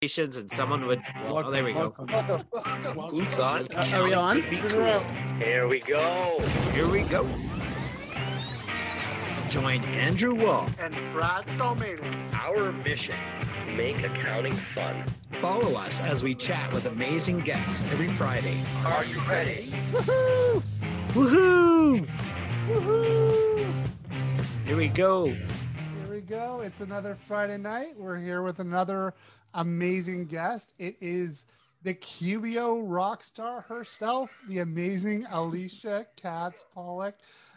stations and someone would. Well, oh, there we go. Who thought? Uh, are we on? Here we go. Here we go. Join Andrew Wall. and Brad Salmanis. Our mission: make accounting fun. Follow us as we chat with amazing guests every Friday. Are you ready? Woohoo! Woohoo! Woohoo! Here we go. Go. It's another Friday night. We're here with another amazing guest. It is the QBO rock star herself, the amazing Alicia Katz Pollock,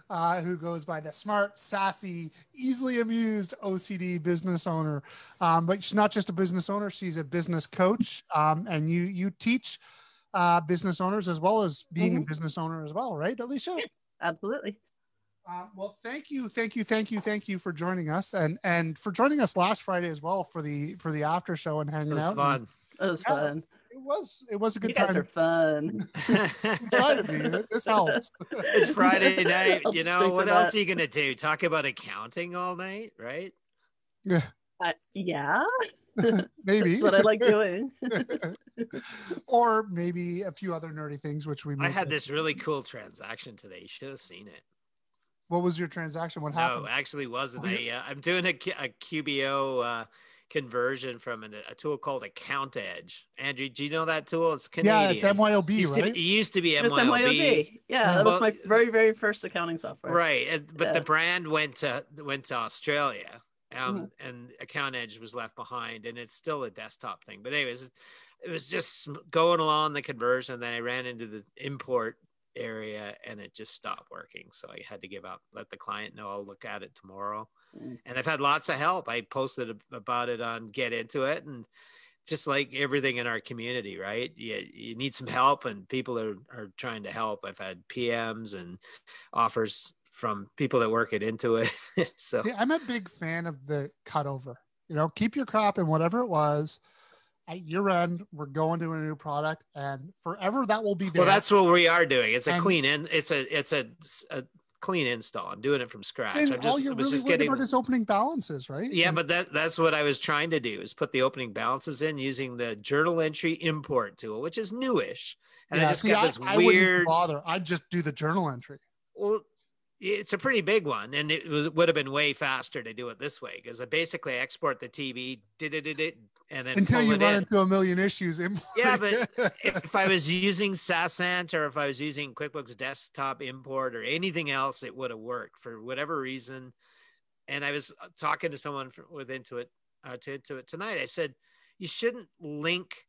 uh, who goes by the smart, sassy, easily amused OCD business owner. Um, but she's not just a business owner; she's a business coach, um, and you you teach uh, business owners as well as being a business owner as well, right, Alicia? Absolutely. Uh, well, thank you, thank you, thank you, thank you for joining us, and and for joining us last Friday as well for the for the after show and hanging out. It was out. fun. It was Yeah. fun. It was it was a good You guys time. are fun. Try be. This helps. it's Friday night. You know, what else that. are you going to do? Talk about accounting all night, right? Uh, yeah, maybe that's what I like doing. or maybe a few other nerdy things, which we. I had this really cool transaction today. You should have seen it. What was your transaction? What happened? No, actually wasn't. Oh, I, uh, I'm doing a QBO uh, conversion from an, a tool called Account Edge. Andrew, do you know that tool? It's Canadian. yeah, it's MYOB, used to, right? it used to be MYOB. It's MYOB. MYOB. Yeah, that was my very, very first accounting software. Right, and, but Yeah. the brand went to went to Australia, um, Mm-hmm. and Account Edge was left behind, and it's still a desktop thing. But anyways, it was just going along the conversion. Then I ran into the import area, and it just stopped working. So I had to give up. Let the client know I'll look at it tomorrow. Mm. And I've had lots of help. I posted about it on Get Into It, and just like everything in our community, right? You, you need some help, and people are, are trying to help. I've had PMs and offers from people that work it Intuit. so See, I'm a big fan of the cutover. You know, keep your crop and whatever it was. At year end, we're going to a new product, and forever that will be there. well, that's what we are doing. It's a And- clean in. It's a it's a, a clean install. I'm doing it from scratch. I'm just all you're was really just getting. about is opening balances, right? Yeah, And- but that that's what I was trying to do is put the opening balances in using the journal entry import tool, which is newish. And yeah, I just see, got I- this I weird bother. I'd just do the journal entry. well it's a pretty big one and it was would have been way faster to do it this way because i basically export the tv did it, did it and then Until you run in. into a million issues. Yeah, but if i was using SaasAnt or if i was using quickbooks desktop import or anything else it would have worked for whatever reason and i was uh, talking to someone from, with intuit uh, to intuit tonight i said you shouldn't link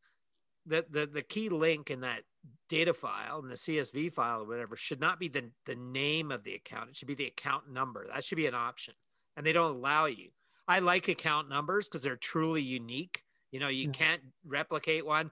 the, the the key link in that data file and the CSV file or whatever should not be the, the name of the account. It should be the account number. That should be an option. And they don't allow you. I like account numbers because they're truly unique. You know, you Yeah. can't replicate one.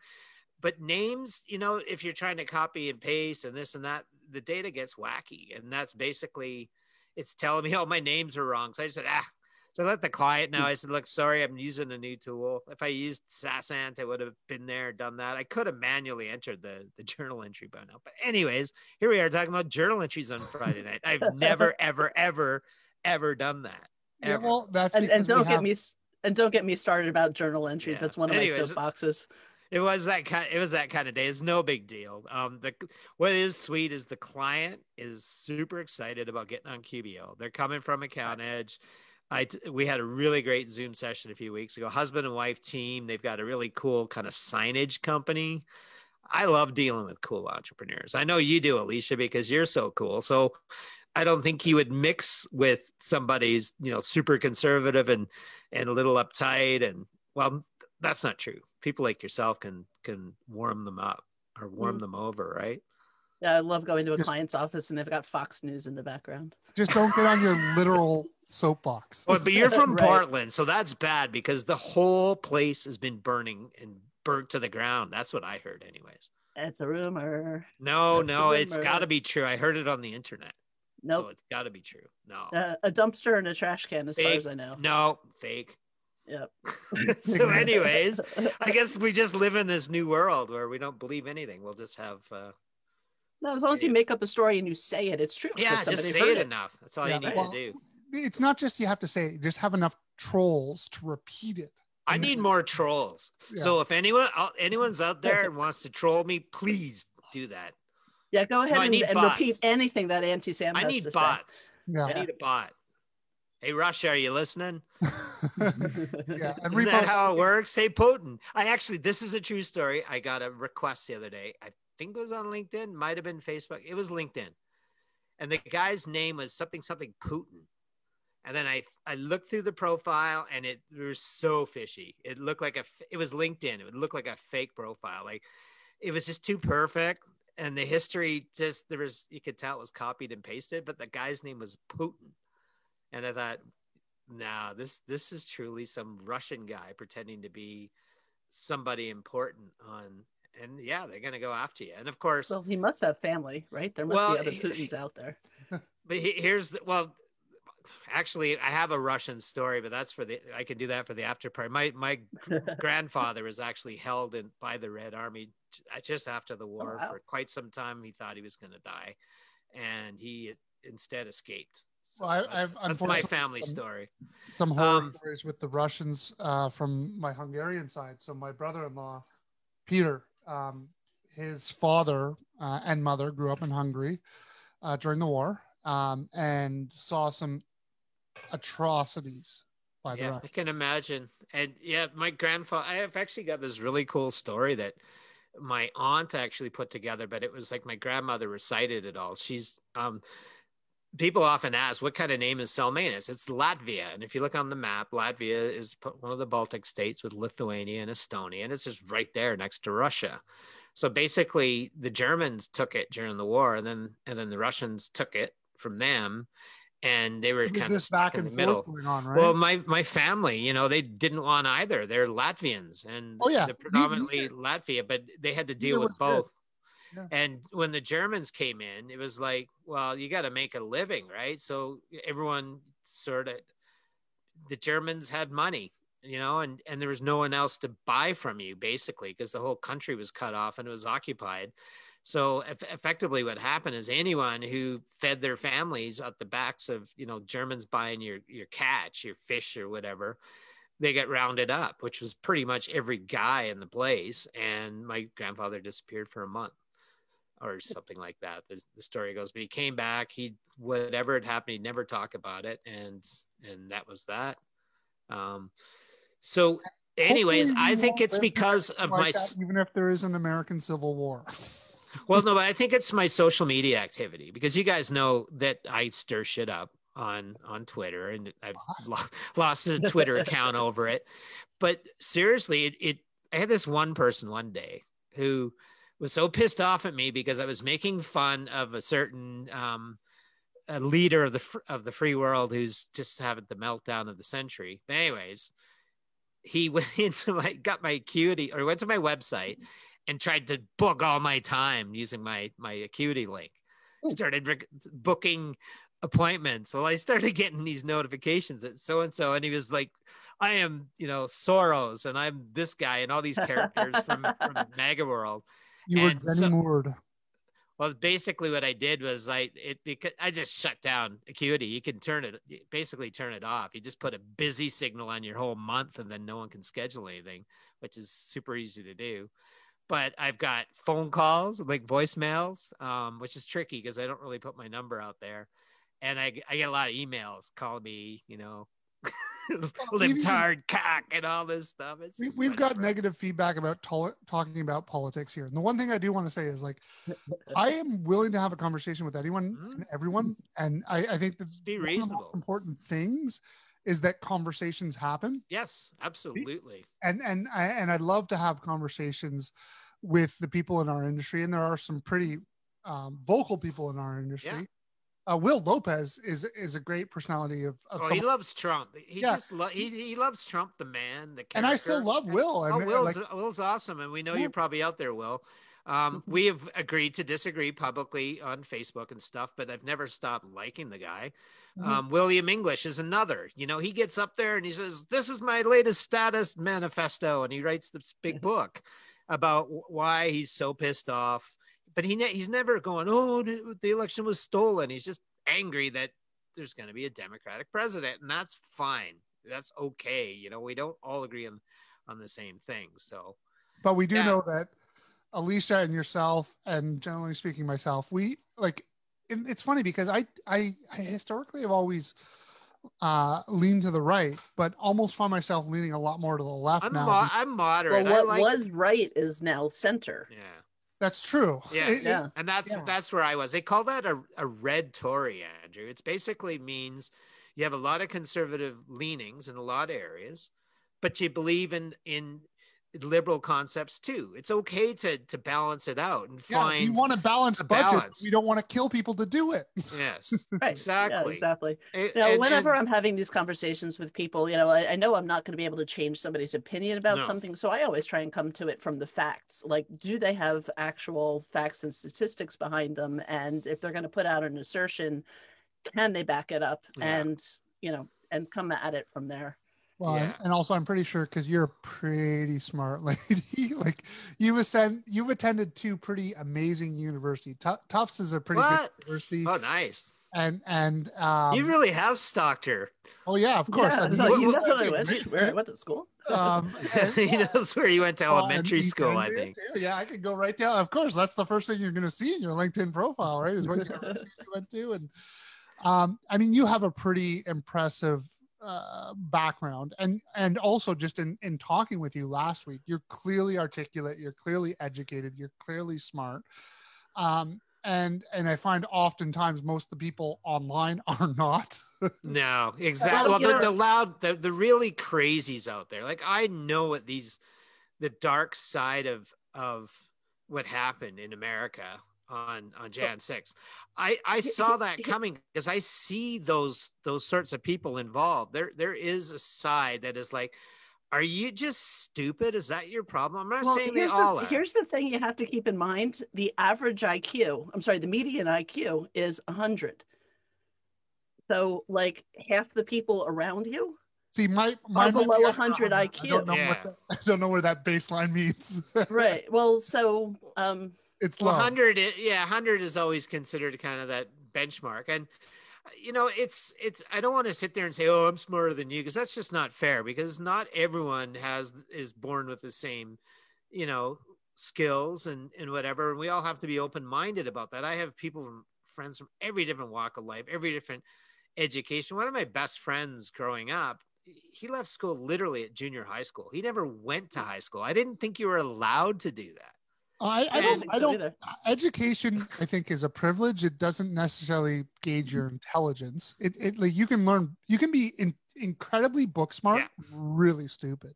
But names, you know, if you're trying to copy and paste and this and that, the data gets wacky. And that's basically it's telling me, oh, my names are wrong. So I just said, ah. So I let the client know. I said, look, sorry, I'm using a new tool. If I used SaasAnt, it would have been there, done that. I could have manually entered the, the journal entry by now. But anyways, here we are talking about journal entries on Friday night. I've never, ever, ever, ever done that. yeah, well, that's And, and don't get have- me and don't get me started about journal entries. Yeah. That's one of Anyways, my soapboxes. It was that kind. It was that kind of day. It's no big deal. Um, the what is sweet is the client is super excited about getting on QBO. They're coming from Account Edge. I we had a really great Zoom session a few weeks ago. Husband and wife team. They've got a really cool kind of signage company. I love dealing with cool entrepreneurs. I know you do, Alicia, because you're so cool. So I don't think you would mix with somebody's, you know, super conservative and and a little uptight. And well, that's not true. People like yourself can can warm them up or warm Mm. them over, right? Yeah, I love going to a Just- client's office and they've got Fox News in the background. just don't get on your literal soapbox. Well, but you're from Right. Portland, so that's bad because the whole place has been burning and burnt to the ground. That's what I heard, anyways. It's a rumor. No, That's a no, it's got to be true. I heard it on the internet. Nope. So it's got to be true. No, Uh, a dumpster and a trash can, as far as I know. no, fake. Yep. so, anyways, I guess we just live in this new world where we don't believe anything. We'll just have, uh, no, as long as you make up a story and you say it, it's true. yeah, just say heard it enough. That's all Yeah, you need right. to do. it's not just you have to say, just have enough trolls to repeat it. I need more trolls. Yeah. So if anyone uh, anyone's out there and wants to troll me, please do that. Yeah, go ahead No, and, and repeat anything that Auntie Sam I has need to bots. Yeah. I need a bot. Hey Russia, are you listening? yeah. say. Isn't that how it works? Hey Putin. I actually this is a true story. I got a request the other day. I think it was on LinkedIn, might have been Facebook. It was LinkedIn. And the guy's name was something something Putin. And then I I looked through the profile and it was so fishy. It looked like a, it was LinkedIn. It would look like a fake profile. Like it was just too perfect. And the history just there was you could tell it was copied and pasted, but the guy's name was Putin. And I thought, nah, this this is truly some Russian guy pretending to be somebody important on and yeah, they're gonna go after you. And of course, well, he must have family, right? There must Well, be other Putins out there. but he, here's the well actually i have a russian story but that's for the i can do that for the after party my my grandfather was actually held in by the red army just after the war wow. for quite some time he thought he was going to die and he instead escaped so Well, I- that's, I've that's my family some- story some horror Um, stories with the Russians uh, from my Hungarian side. So my brother-in-law, Peter, um, his father uh, and mother grew up in Hungary uh, during the war um, and saw some atrocities by the yeah i can imagine. And yeah my grandfather i have actually got this really cool story that my aunt actually put together but it was like my grandmother recited it all. She's um people often ask what kind of name is Salmanis? It's Latvia. And if you look on the map, Latvia is one of the Baltic states with Lithuania and Estonia, and it's just right there next to Russia. So basically, the Germans took it during the war, and then and then the Russians took it from them, and they were kind of stuck in the middle. on, right? Well, my my family, you know, they didn't want either. They're Latvians, and Oh, yeah. they're predominantly neither. Latvia, but they had to Neither deal with both. good. And when the Germans came in, it was like, well, you got to make a living, right? So everyone sort of, the Germans had money, you know, and and there was no one else to buy from you, basically, because the whole country was cut off and it was occupied. So eff- effectively, what happened is anyone who fed their families at the backs of you know Germans buying your your catch, your fish, or whatever, they get rounded up, which was pretty much every guy in the place. And my grandfather disappeared for a month or something like that. The, the story goes, but he came back. He whatever had happened, he'd never talk about it, and and that was that. Um, so, anyways, I think it's because like of my. that, even if there is an American Civil War. Well, no, but I think it's my social media activity because you guys know that I stir shit up on on Twitter and I've lo- lost a Twitter account over it. But seriously, it, it I had this one person one day who was so pissed off at me because I was making fun of a certain um, a leader of the of the free world who's just having the meltdown of the century. But anyways, he went into my got my acuity or went to my website and tried to book all my time using my my acuity link. Started rec- booking appointments well i started getting these notifications that so and so and he was like i am you know soros and i'm this guy and all these characters from from MAGA world You were And Jenny so- well basically what i did was i it because i just shut down acuity. You can turn it basically turn it off. You just put a busy signal on your whole month and then no one can schedule anything which is super easy to do. But i've got phone calls like voicemails um, which is tricky because i don't really put my number out there. And I, I get a lot of emails calling me you know libtard cock and all this stuff it's we, we've got negative feedback about tol- talking about politics here. And the one thing I do want to say is like, I am willing to have a conversation with anyone Mhm. and everyone. And I, I think that Just be reasonable. important things is that conversations happen. yes absolutely And, and I, and I'd love to have conversations with the people in our industry. And there are some pretty um, vocal people in our industry. Uh, Will Lopez is, is a great personality of, of Oh, he loves Trump. He Yeah. just lo- he he loves Trump, the man, the character. and I still love Will. And Oh, and, Will's like, Will's awesome, and we know you're probably out there, Will. Um, we have agreed to disagree publicly on Facebook and stuff, but I've never stopped liking the guy. Mhm. Um, William English is another. You know, he gets up there and he says, "This is my latest status manifesto," and he writes this big book about why he's so pissed off. But he ne- he's never going, "Oh, the the election was stolen." He's just angry that there's going to be a Democratic president, and that's fine. That's okay. You know, we don't all agree on on the same thing. So But we do Yeah. know that Alicia and yourself, and generally speaking, myself, we like. It's funny because I, I, I historically have always uh leaned to the right, but almost find myself leaning a lot more to the left I'm now. mo- I'm moderate. Well, what like, was right is now center. yeah. That's true. Yeah, It- it- Yeah. and that's Yeah. that's where I was. They call that a, a red Tory, Andrew. It's basically means you have a lot of conservative leanings in a lot of areas, but you believe in in liberal concepts too. It's okay to to balance it out and yeah, we find want to balance a budget. balance. We don't want to kill people to do it. yes, Right. exactly. Yeah, exactly. It- You know, and- whenever and- I'm having these conversations with people, you know, I, I know I'm not going to be able to change somebody's opinion about No. something. So I always try and come to it from the facts. Like, do they have actual facts and statistics behind them? And if they're going to put out an assertion, can they back it up? Yeah. And, you know, and come at it from there. Well, and, Yeah. and also I'm pretty sure because you're a pretty smart lady. like you've attended, you've attended two pretty amazing university. Tu- Tufts is a pretty What? good university, oh, nice. and and um, you really have stalked her. oh yeah, of course. Yeah, I mean, so what- you know what- what I went where I went to school. um, and- he knows where you went to elementary you school. I think. too. Yeah, I could go right down. Of course, that's the first thing you're going to see in your LinkedIn profile, right? Is what universities you went to, and um, I mean, you have a pretty impressive uh, background, and and also just in in talking with you last week, you're clearly articulate, you're clearly educated, you're clearly smart. Um, and and I find oftentimes most of the people online are not. No, exactly. Well, Well, the, the loud, the, the really crazies out there. Like I know what these, the dark side of of what happened in America on on Jan 6th. I I saw that coming because I see those those sorts of people involved. There there is a side that is like, are you just stupid? Is that your problem? I'm not Well, saying they here's all the, are. here's the thing you have to keep in mind. The average IQ, I'm sorry, the median IQ is 100. So, like half the people around you See, my my Are below maybe I- 100 I don't know IQ. what that, I don't know where that baseline means. right well so um it's low. 100 yeah 100 is always considered kind of that benchmark. And uh, you know it's it's i don't want to sit there and say oh i'm smarter than you because that's just not fair because not everyone has is born with the same you know skills and and whatever and we all have to be open-minded about that. I have people from friends from every different walk of life every different education. One of my best friends growing up he left school literally at junior high school. He never went to high school. I didn't think you were allowed to do that I, I don't I don't either. education I think is a privilege. It doesn't necessarily gauge your mm-hmm. intelligence. It, it like you can learn you can be in, incredibly book smart, Yeah. really stupid.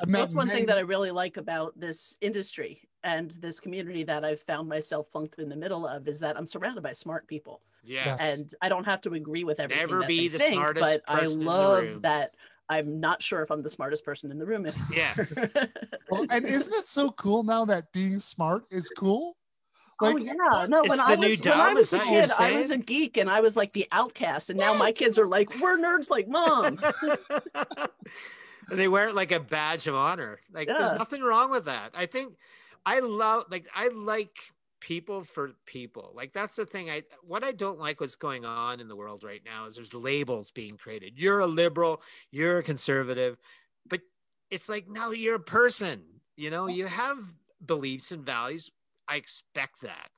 I that's one many- thing that i really like about this industry and this community that i've found myself flunked in the middle of is that i'm surrounded by smart people yes. and i don't have to agree with everything Never that be they the think, smartest but i person in the love room. that i'm not sure if i'm the smartest person in the room Yes. Well, and isn't it so cool now that being smart is cool? oh Like, yeah, no. When I was when I was a that what you're kid, I was a geek and I was like the outcast, and now my kids are like, we're nerds like mom. and they wear it like a badge of honor. Like there's nothing wrong with that. I think I love like I like people for people. Like that's the thing. I what I don't like what's going on in the world right now is there's labels being created. You're a liberal, you're a conservative, but it's like no, you're a person. You know, you have beliefs and values. I expect that.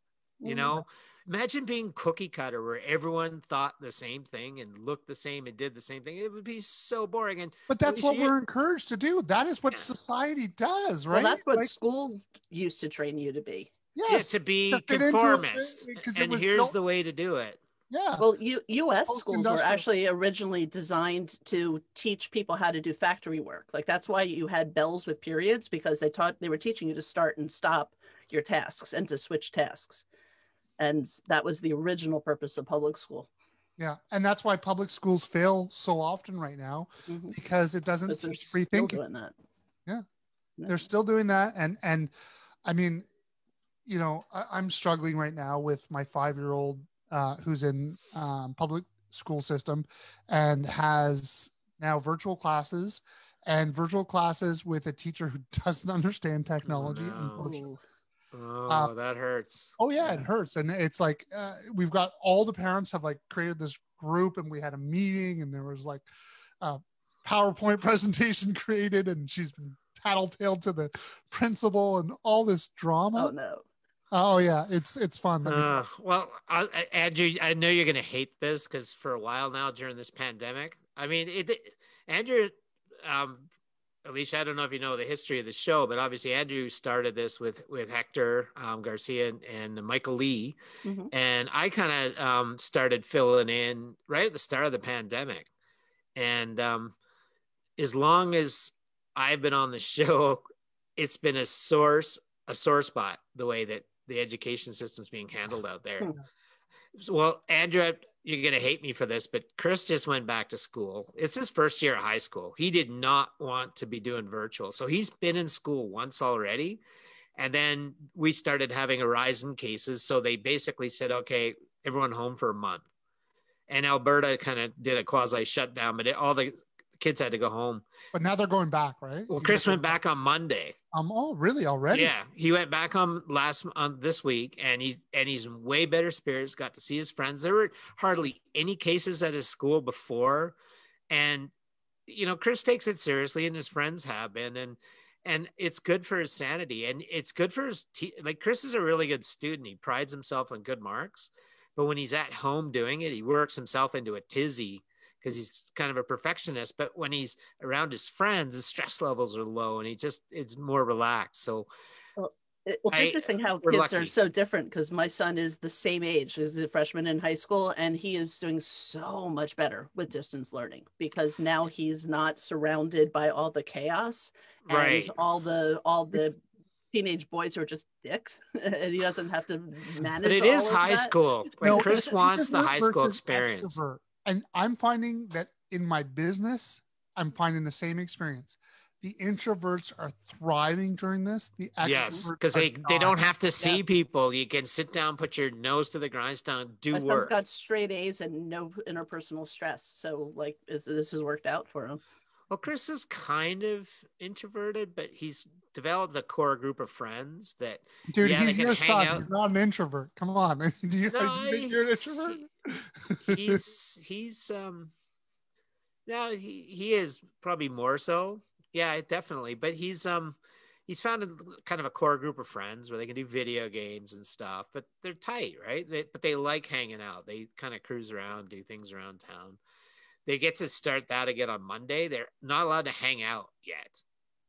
you Mhm. know imagine being cookie cutter where everyone thought the same thing and looked the same and did the same thing it would be so boring and But that's what we're encouraged to do. That is what Yeah. society does, Well, right? that's what Like, school used to train you to be. Yeah, yes, to be to fit into it, conformist because it and here's built- the way to do it yeah. Well, U- U.S. schools were actually originally designed to teach people how to do factory work. Like that's why you had bells with periods because they taught they were teaching you to start and stop your tasks and to switch tasks, and that was the original purpose of public school. Yeah, and that's why public schools fail so often right now Mhm. because it doesn't teach free thinking. doing that. Yeah. Yeah. They're still doing that, and and I mean, you know, I, I'm struggling right now with my five year old uh, who's in um, public school system and has now virtual classes and virtual classes with a teacher who doesn't understand technology. no. Unfortunately. Ooh. oh that hurts Oh yeah, it hurts, and it's like uh, we've got all the parents have like created this group, and we had a meeting, and there was like a PowerPoint presentation created, and she's been tattletale to the principal and all this drama. Oh no. Oh yeah, it's it's fun. Let me tell Uh, well, I, I, Andrew, I know you're going to hate this because for a while now during this pandemic, I mean, it, Andrew, um, Alicia, I don't know if you know the history of the show, but obviously Andrew started this with with Hector um, Garcia and, and Michael Lee, Mhm. and I kind of um, started filling in right at the start of the pandemic, and um, as long as I've been on the show, it's been a source a sore spot the way that the education system's being handled out there. So, well, Andrew, you're gonna hate me for this, but Chris just went back to school. It's his first year of high school. He did not want to be doing virtual, so he's been in school once already. And then we started having a rise in cases, so they basically said, "Okay, everyone home for a month." And Alberta kind of did a quasi shutdown, but it, all the kids had to go home. But now they're going back, right? Well, You Chris went back on Monday. Um. Oh, really? Already? Yeah, he went back on last on this week, and he's and he's in way better spirits. Got to see his friends. There were hardly any cases at his school before, and you know Chris takes it seriously, and his friends have been, and and it's good for his sanity, and it's good for his te- like Chris is a really good student. He prides himself on good marks, but when he's at home doing it, he works himself into a tizzy because he's kind of a perfectionist. But when he's around his friends, his stress levels are low, and he just it's more relaxed. So It- I- It's interesting how we're kids are so different because my son is the same age. He's a freshman in high school, and he is doing so much better with distance learning because now he's not surrounded by all the chaos and right. all the all the It's- teenage boys who are just dicks, and he doesn't have to manage. But it all is of high that. school. Like No, Chris it's wants the high school experience. extrovert. And I'm finding that in my business, I'm finding the same experience. The introverts are thriving during this. The extroverts Yes, because they, they don't have to see people. You can sit down, put your nose to the grindstone, do My son's work. got straight A's and no interpersonal stress, so like this has worked out for him. Well, Chris is kind of introverted, but he's developed a core group of friends that Dude, Yeah, he's can your son. out. He's not an introvert. Come on. Do you, No, do you think you're an introvert? He's he's um no he he is probably more so. Yeah definitely. But he's um he's found a, kind of a core group of friends where they can do video games and stuff but they're tight right? They, but they like hanging out. They kind of cruise around do things around town. They get to start that again on monday. They're not allowed to hang out yet.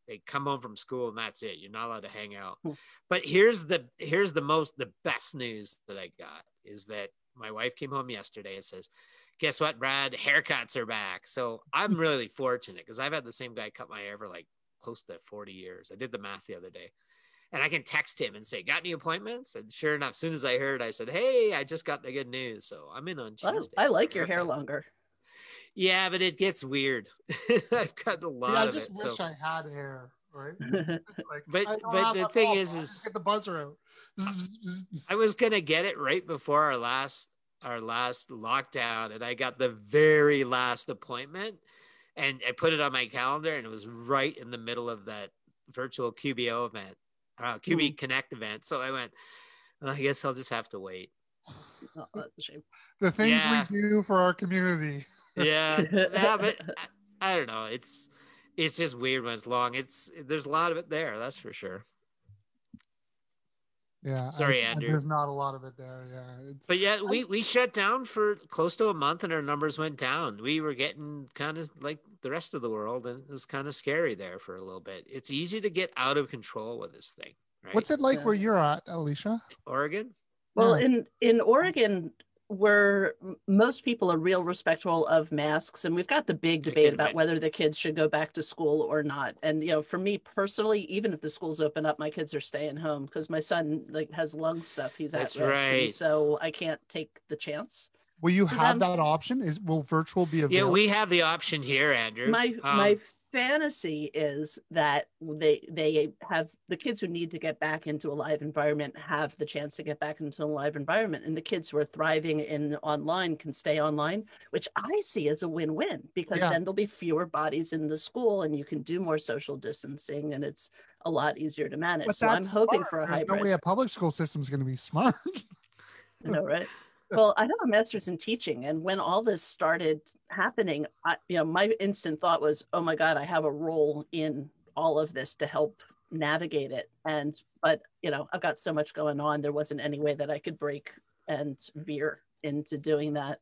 They come home from school and that's it. You're not allowed to hang out. Hmm. but here's the here's the most the best news that i got is that my wife came home yesterday and says guess what brad? Haircuts are back. So i'm really fortunate because i've had the same guy cut my hair for like close to 40 years. I did the math the other day and i can text him and say got any appointments? And sure enough as soon as i heard i said hey i just got the good news. So i'm in on I, tuesday. I for like your hair longer. yeah but it gets weird. I've got a lot of things. Yeah, I of just it wish so I had hair, right? Like, But- but the thing problem. is- I is- get the buzzer out. I was gonna get it right before our last our last lockdown, and I got the very last appointment, and I put it on my calendar, and it was right in the middle of that virtual QBO event, uh, QB Connect event. So I went, "Well, I guess I'll just have to wait. Oh, that's a shame. the things Yeah. we do for our community. Yeah, yeah, but I, I don't know. It's it's just weird when it's long. It's there's a lot of it there, that's for sure. Yeah. Sorry, I- I- Andrew. There's not a lot of it there. Yeah. It's, But yeah, we we shut down for close to a month, and our numbers went down. We were getting kind of like the rest of the world, and it was kind of scary there for a little bit. It's easy to get out of control with this thing, right? What's it like Yeah. where you're at, Alicia? Oregon? Well, Yeah. in in Oregon, where m- most people are real respectful of masks, and we've got the big debate about whether the kids should go back to school or not. And you know, for me personally, even if the schools open up, my kids are staying home because my son like has lung stuff. He's at risk, right. so I can't take the chance. Will you have them- that option? Is will virtual be available? Yeah, we have the option here, Andrew. My Um, my fantasy is that they they have the kids who need to get back into a live environment have the chance to get back into a live environment and the kids who are thriving in online can stay online which i see as a win-win because Yeah. then there'll be fewer bodies in the school and you can do more social distancing and it's a lot easier to manage so i'm that's hoping for a There's hybrid no way a public school system is going to be smart. I know, right? Well, I have a master's in teaching, and when all this started happening, I, you know, my instant thought was, "Oh my God, I have a role in all of this to help navigate it. And but you know, I've got so much going on. There wasn't any way that I could break and veer into doing that.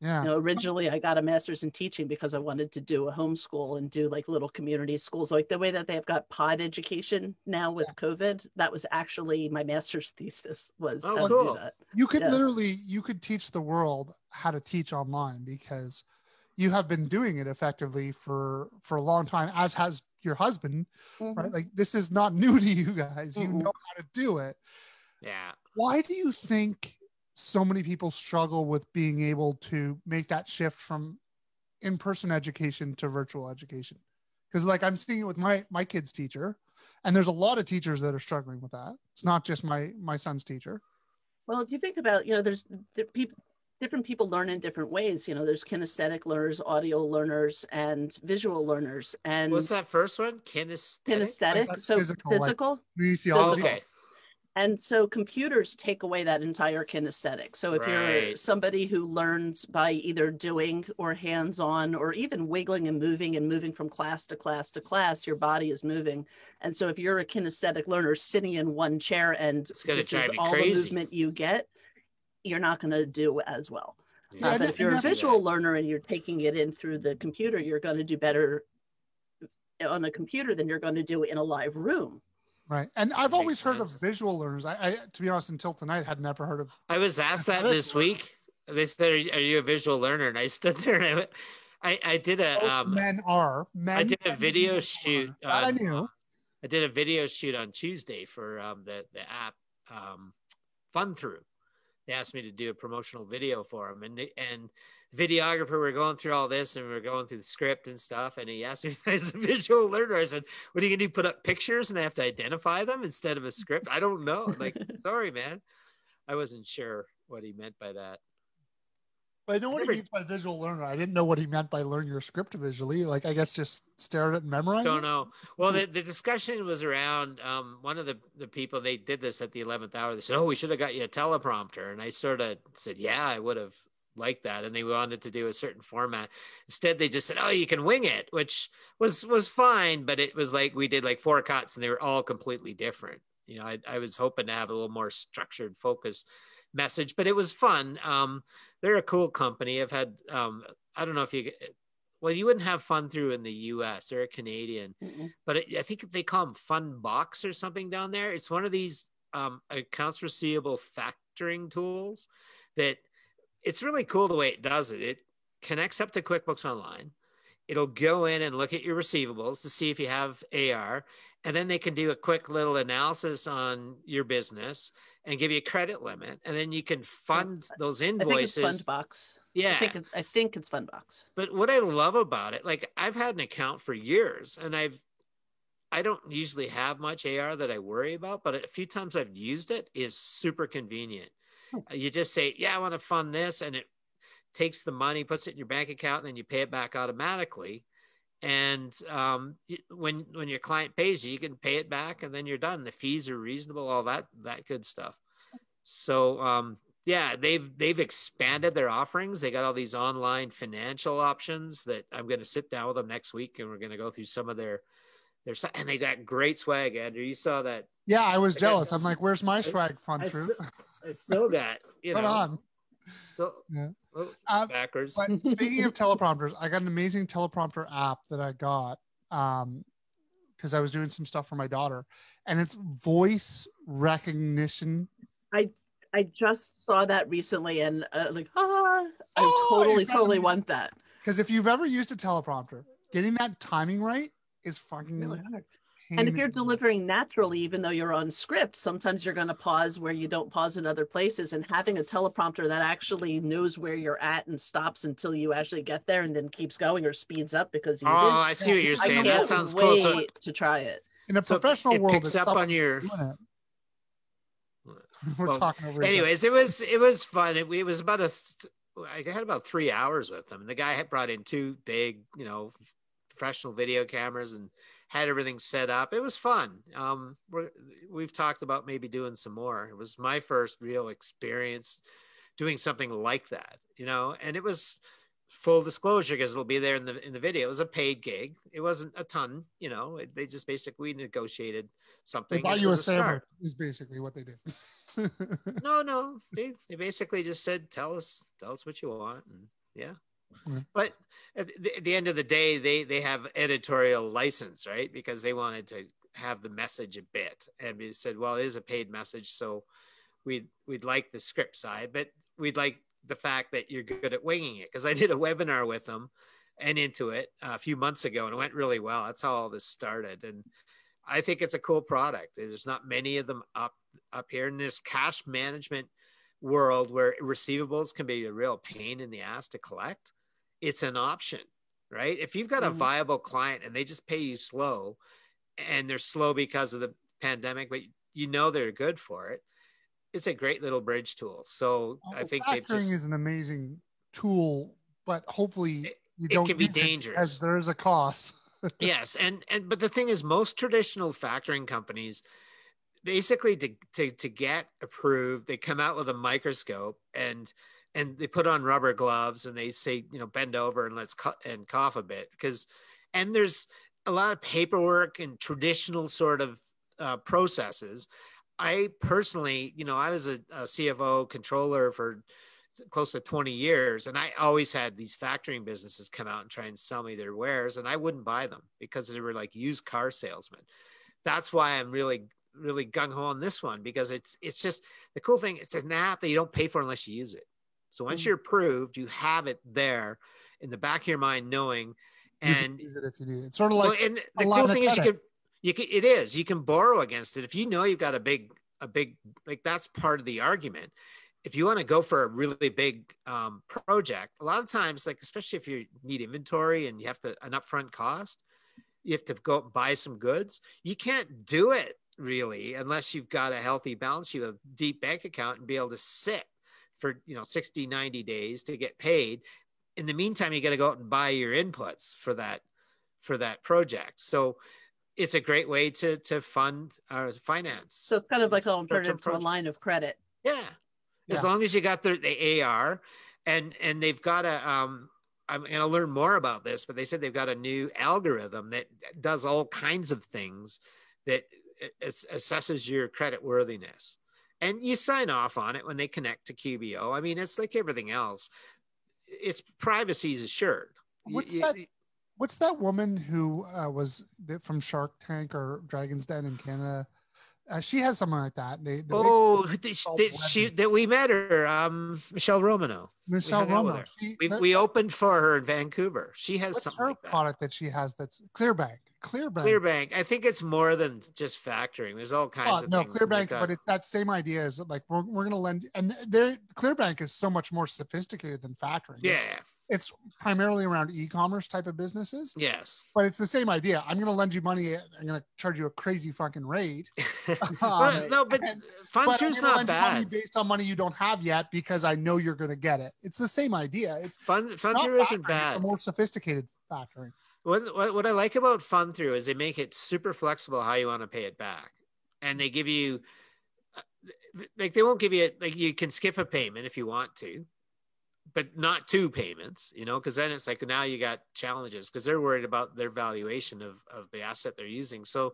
Yeah. You know, originally I got a master's in teaching because I wanted to do a homeschool and do like little community schools, like the way that they've got pod education now with COVID. That was actually my master's thesis was Oh, how to do cool. that. you could Yeah. literally you could teach the world how to teach online because you have been doing it effectively for for a long time as has your husband right like this is not new to you guys you Mhm. know how to do it Yeah. why do you think so many people struggle with being able to make that shift from in-person education to virtual education because like i'm seeing it with my my kids teacher and there's a lot of teachers that are struggling with that it's not just my my son's teacher Well, if you think about, you know, there's the people, different people learn in different ways. You know, there's kinesthetic learners, audio learners, and visual learners. And What's that first one? Kinesthetic. kinesthetic, that's so physical, like- physical. kinesiology okay. And so computers take away that entire kinesthetic. So if you're somebody who learns by either doing or hands on or even wiggling and moving and moving from class to class to class, your body is moving. And so if you're a kinesthetic learner sitting in one chair and this is all crazy. the movement you get, you're not going to do as well. Yeah, Uh, but if you're a visual learner and you're taking it in through the computer, you're going to do better on a computer than you're going to do in a live room. Right. And I've always heard sense. of visual learners. I, I, to be honest, until tonight, had never heard of. I was asked that this week. They said, "Are you- a visual learner?" And I stood there and I, went- I, I did a, Most um, men are. Men. I did a video shoot. That I knew. uh, I did a video shoot on Tuesday for um, the the app um, FundThrough. They asked me to do a promotional video for them, and they, and videographer we are going through all this, and we are going through the script and stuff. And he asked me if I was a visual learner. I said, "What are you gonna do? Put up pictures and I have to identify them instead of a script? I don't know. I'm like, sorry, man, I wasn't sure what he meant by that. But I know what Never- he means by visual learner. I didn't know what he meant by learn your script visually. Like, I guess just stare at it and memorize I don't it. know. Well, the, the discussion was around um, one of the, the people, they did this at the 11th hour. They said, Oh, we should have got you a teleprompter. And I sort of said, Yeah, I would have liked that. And they wanted to do a certain format. Instead, they just said, Oh, you can wing it, which was was fine. But it was like we did like four cuts and they were all completely different. You know, I, I was hoping to have a little more structured focus message, but it was fun. Um, they're a cool company. I've had, um, I don't know if you, well, you wouldn't have FundThrough in the US. They're a Canadian Mm-mm. but it, I think they call them Fundbox or something down there. It's one of these um, accounts receivable factoring tools that it's really cool the way it does it. It connects up to QuickBooks Online. It'll go in and look at your receivables to see if you have AR, and then they can do a quick little analysis on your business and give you a credit limit, and then you can fund those I think it's invoices. Fundbox. Yeah, I think it's I think it's Fundbox. but what I love about it, like I've had an account for years and I've I don't usually have much AR that I worry about, but a few times I've used it is super convenient. Hmm. You just say, "Yeah, I want to fund this," and it takes the money, puts it in your bank account, and then you pay it back automatically. And um, when when your client pays you, you can pay it back, and then you're done. The fees are reasonable, all that that good stuff. So um, yeah, they've they've expanded their offerings. They got all these online financial options that I'm going to sit down with them next week, and we're going to go through some of their their and they got great swag. Andrew, you saw that. Yeah, I was jealous. I'm like, where's my swag fun I through? I still got you Put know on. still Yeah. oh, Uh, backwards. But speaking of teleprompters, I got an amazing teleprompter app that I got um because I was doing some stuff for my daughter, and it's voice recognition. I I just saw that recently and uh, like ah, I Oh, totally totally amazing? want that. Because if you've ever used a teleprompter, getting that timing right is fucking. Really hard. Pain And if you're delivering naturally, even though you're on script, sometimes you're going to pause where you don't pause in other places. And having a teleprompter that actually knows where you're at and stops until you actually get there and then keeps going or speeds up because you oh, did. I see what you're I saying. That sounds cool. So, wait to try it. in a so professional it world, picks it's up on your. We're Well, talking over. each other. anyways it was it was fun it, it was about a. I had about three hours with them And the guy had brought in two big you know professional video cameras and had everything set up it was fun um we're, we've talked about maybe doing some more it was my first real experience doing something like that you know and it was full disclosure because it'll be there in the in the video. It was a paid gig. It wasn't a ton, you know. It, they just basically negotiated something. They buy you a start. is basically what they did. No, no. They they basically just said, "Tell us, tell us what you want," and yeah. Yeah. But at the, at the end of the day, they they have editorial license, right? Because they wanted to have the message a bit, and we said, "Well, it is a paid message, so we'd we'd like the script side, but we'd like the fact that you're good at winging it." Because I did a webinar with them and Intuit uh, a few months ago, and it went really well. That's how all this started, and I think it's a cool product. There's not many of them up up here in this cash management world where receivables can be a real pain in the ass to collect. It's an option, right? If you've got a Mhm. viable client and they just pay you slow, and they're slow because of the pandemic, but you know they're good for it. It's a great little bridge tool. So I think they've factoring just is an amazing tool, but hopefully you it don't can be dangerous. because there is a cost. yes and and but the thing is most traditional factoring companies basically to, to to get approved they come out with a microscope and and they put on rubber gloves and they say you know bend over and let's cut and cough a bit because and there's a lot of paperwork and traditional sort of uh, processes. I personally you know i was a, a cfo controller for close to 20 years and i always had these factoring businesses come out and try and sell me their wares and i wouldn't buy them because they were like used car salesmen. That's why i'm really really gung-ho on this one because it's it's just the cool thing it's an app that you don't pay for unless you use it so once Mhm. you're approved you have it there in the back of your mind knowing and use it if you need it. It's sort of well, like and the cool thing is you can you can it is you can borrow against it if you know you've got a big a big like that's part of the argument if you want to go for a really big um, project a lot of times like especially if you need inventory and you have to an upfront cost you have to go buy some goods you can't do it really unless you've got a healthy balance sheet a deep bank account and be able to sit for you know 60 90 days to get paid. In the meantime you got to go out and buy your inputs for that for that project. So it's a great way to to fund or finance So it's kind of like an alternative to a line of credit. yeah. As Yeah. long as you got the, the ar and and they've got a um i'm going to learn more about this but they said they've got a new algorithm that does all kinds of things that assesses your credit worthiness and you sign off on it when they connect to qbo i mean it's like everything else it's privacy is assured What's you- that? What's that woman who uh, was from Shark Tank or Dragon's Den in Canada? Uh, she has something like that. They, the big- Oh, th- called th- she that we met her, um, Michele Romanow. Michelle hung out with Romo. her. She, We, that- we opened for her in Vancouver. She has what's something her like that. product that she has? That's Clearbanc. Clearbanc. Clearbanc. I think it's more than just factoring. There's all kinds Oh, of no, Clearbanc, but it's that same idea as like we're, we're going to lend, and their Clearbanc is so much more sophisticated than factoring. yeah. It's, it's primarily around e-commerce type of businesses, Yes. but it's the same idea. I'm going to lend you money. I'm going to charge you a crazy fucking rate. Um, well, no, but and- fun but I'm not you money bad. based on money you don't have yet because I know you're going to get it. It's the same idea. It's Fun fun not through factoring, isn't it's bad. a more sophisticated factoring. What, what what I like about FundThrough is they make it super flexible how you want to pay it back, and they give you uh, like they won't give you like you can skip a payment if you want to, but not two payments, you know, because then it's like now you got challenges because they're worried about their valuation of of the asset they're using. So,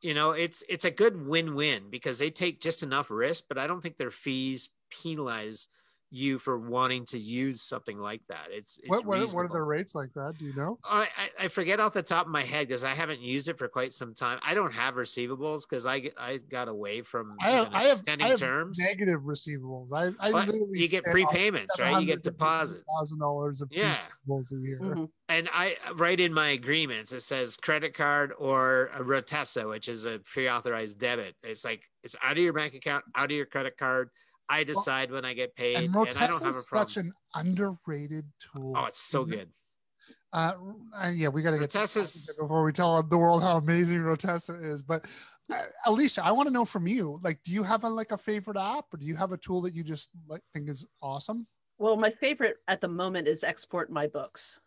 you know, it's it's a good win win because they take just enough risk, but I don't think their fees penalize you for wanting to use something like that. It's, it's What, what, what are the rates like, that? Do you know? I, I- I forget off the top of my head because I haven't used it for quite some time. I don't have receivables because I get- I got away from I have, even I have, extending I have terms. negative receivables. I, I But literally you get sit on prepayments, right? You get deposits, Thousand dollars of Yeah. receivables a year. Mhm. and I write in my agreements it says credit card or a Rotessa, which is a pre-authorized debit. It's like it's out of your bank account, out of your credit card. I decide when I get paid, And and, Rotessa I don't have a is problem. such an underrated tool. oh, it's so good. Uh, uh, yeah, we got to get to before we tell the world how amazing Rotessa is. But uh, Alicia, I want to know from you, like, do you have a, like a favorite app, or do you have a tool that you just like think is awesome? Well, my favorite at the moment is export my books.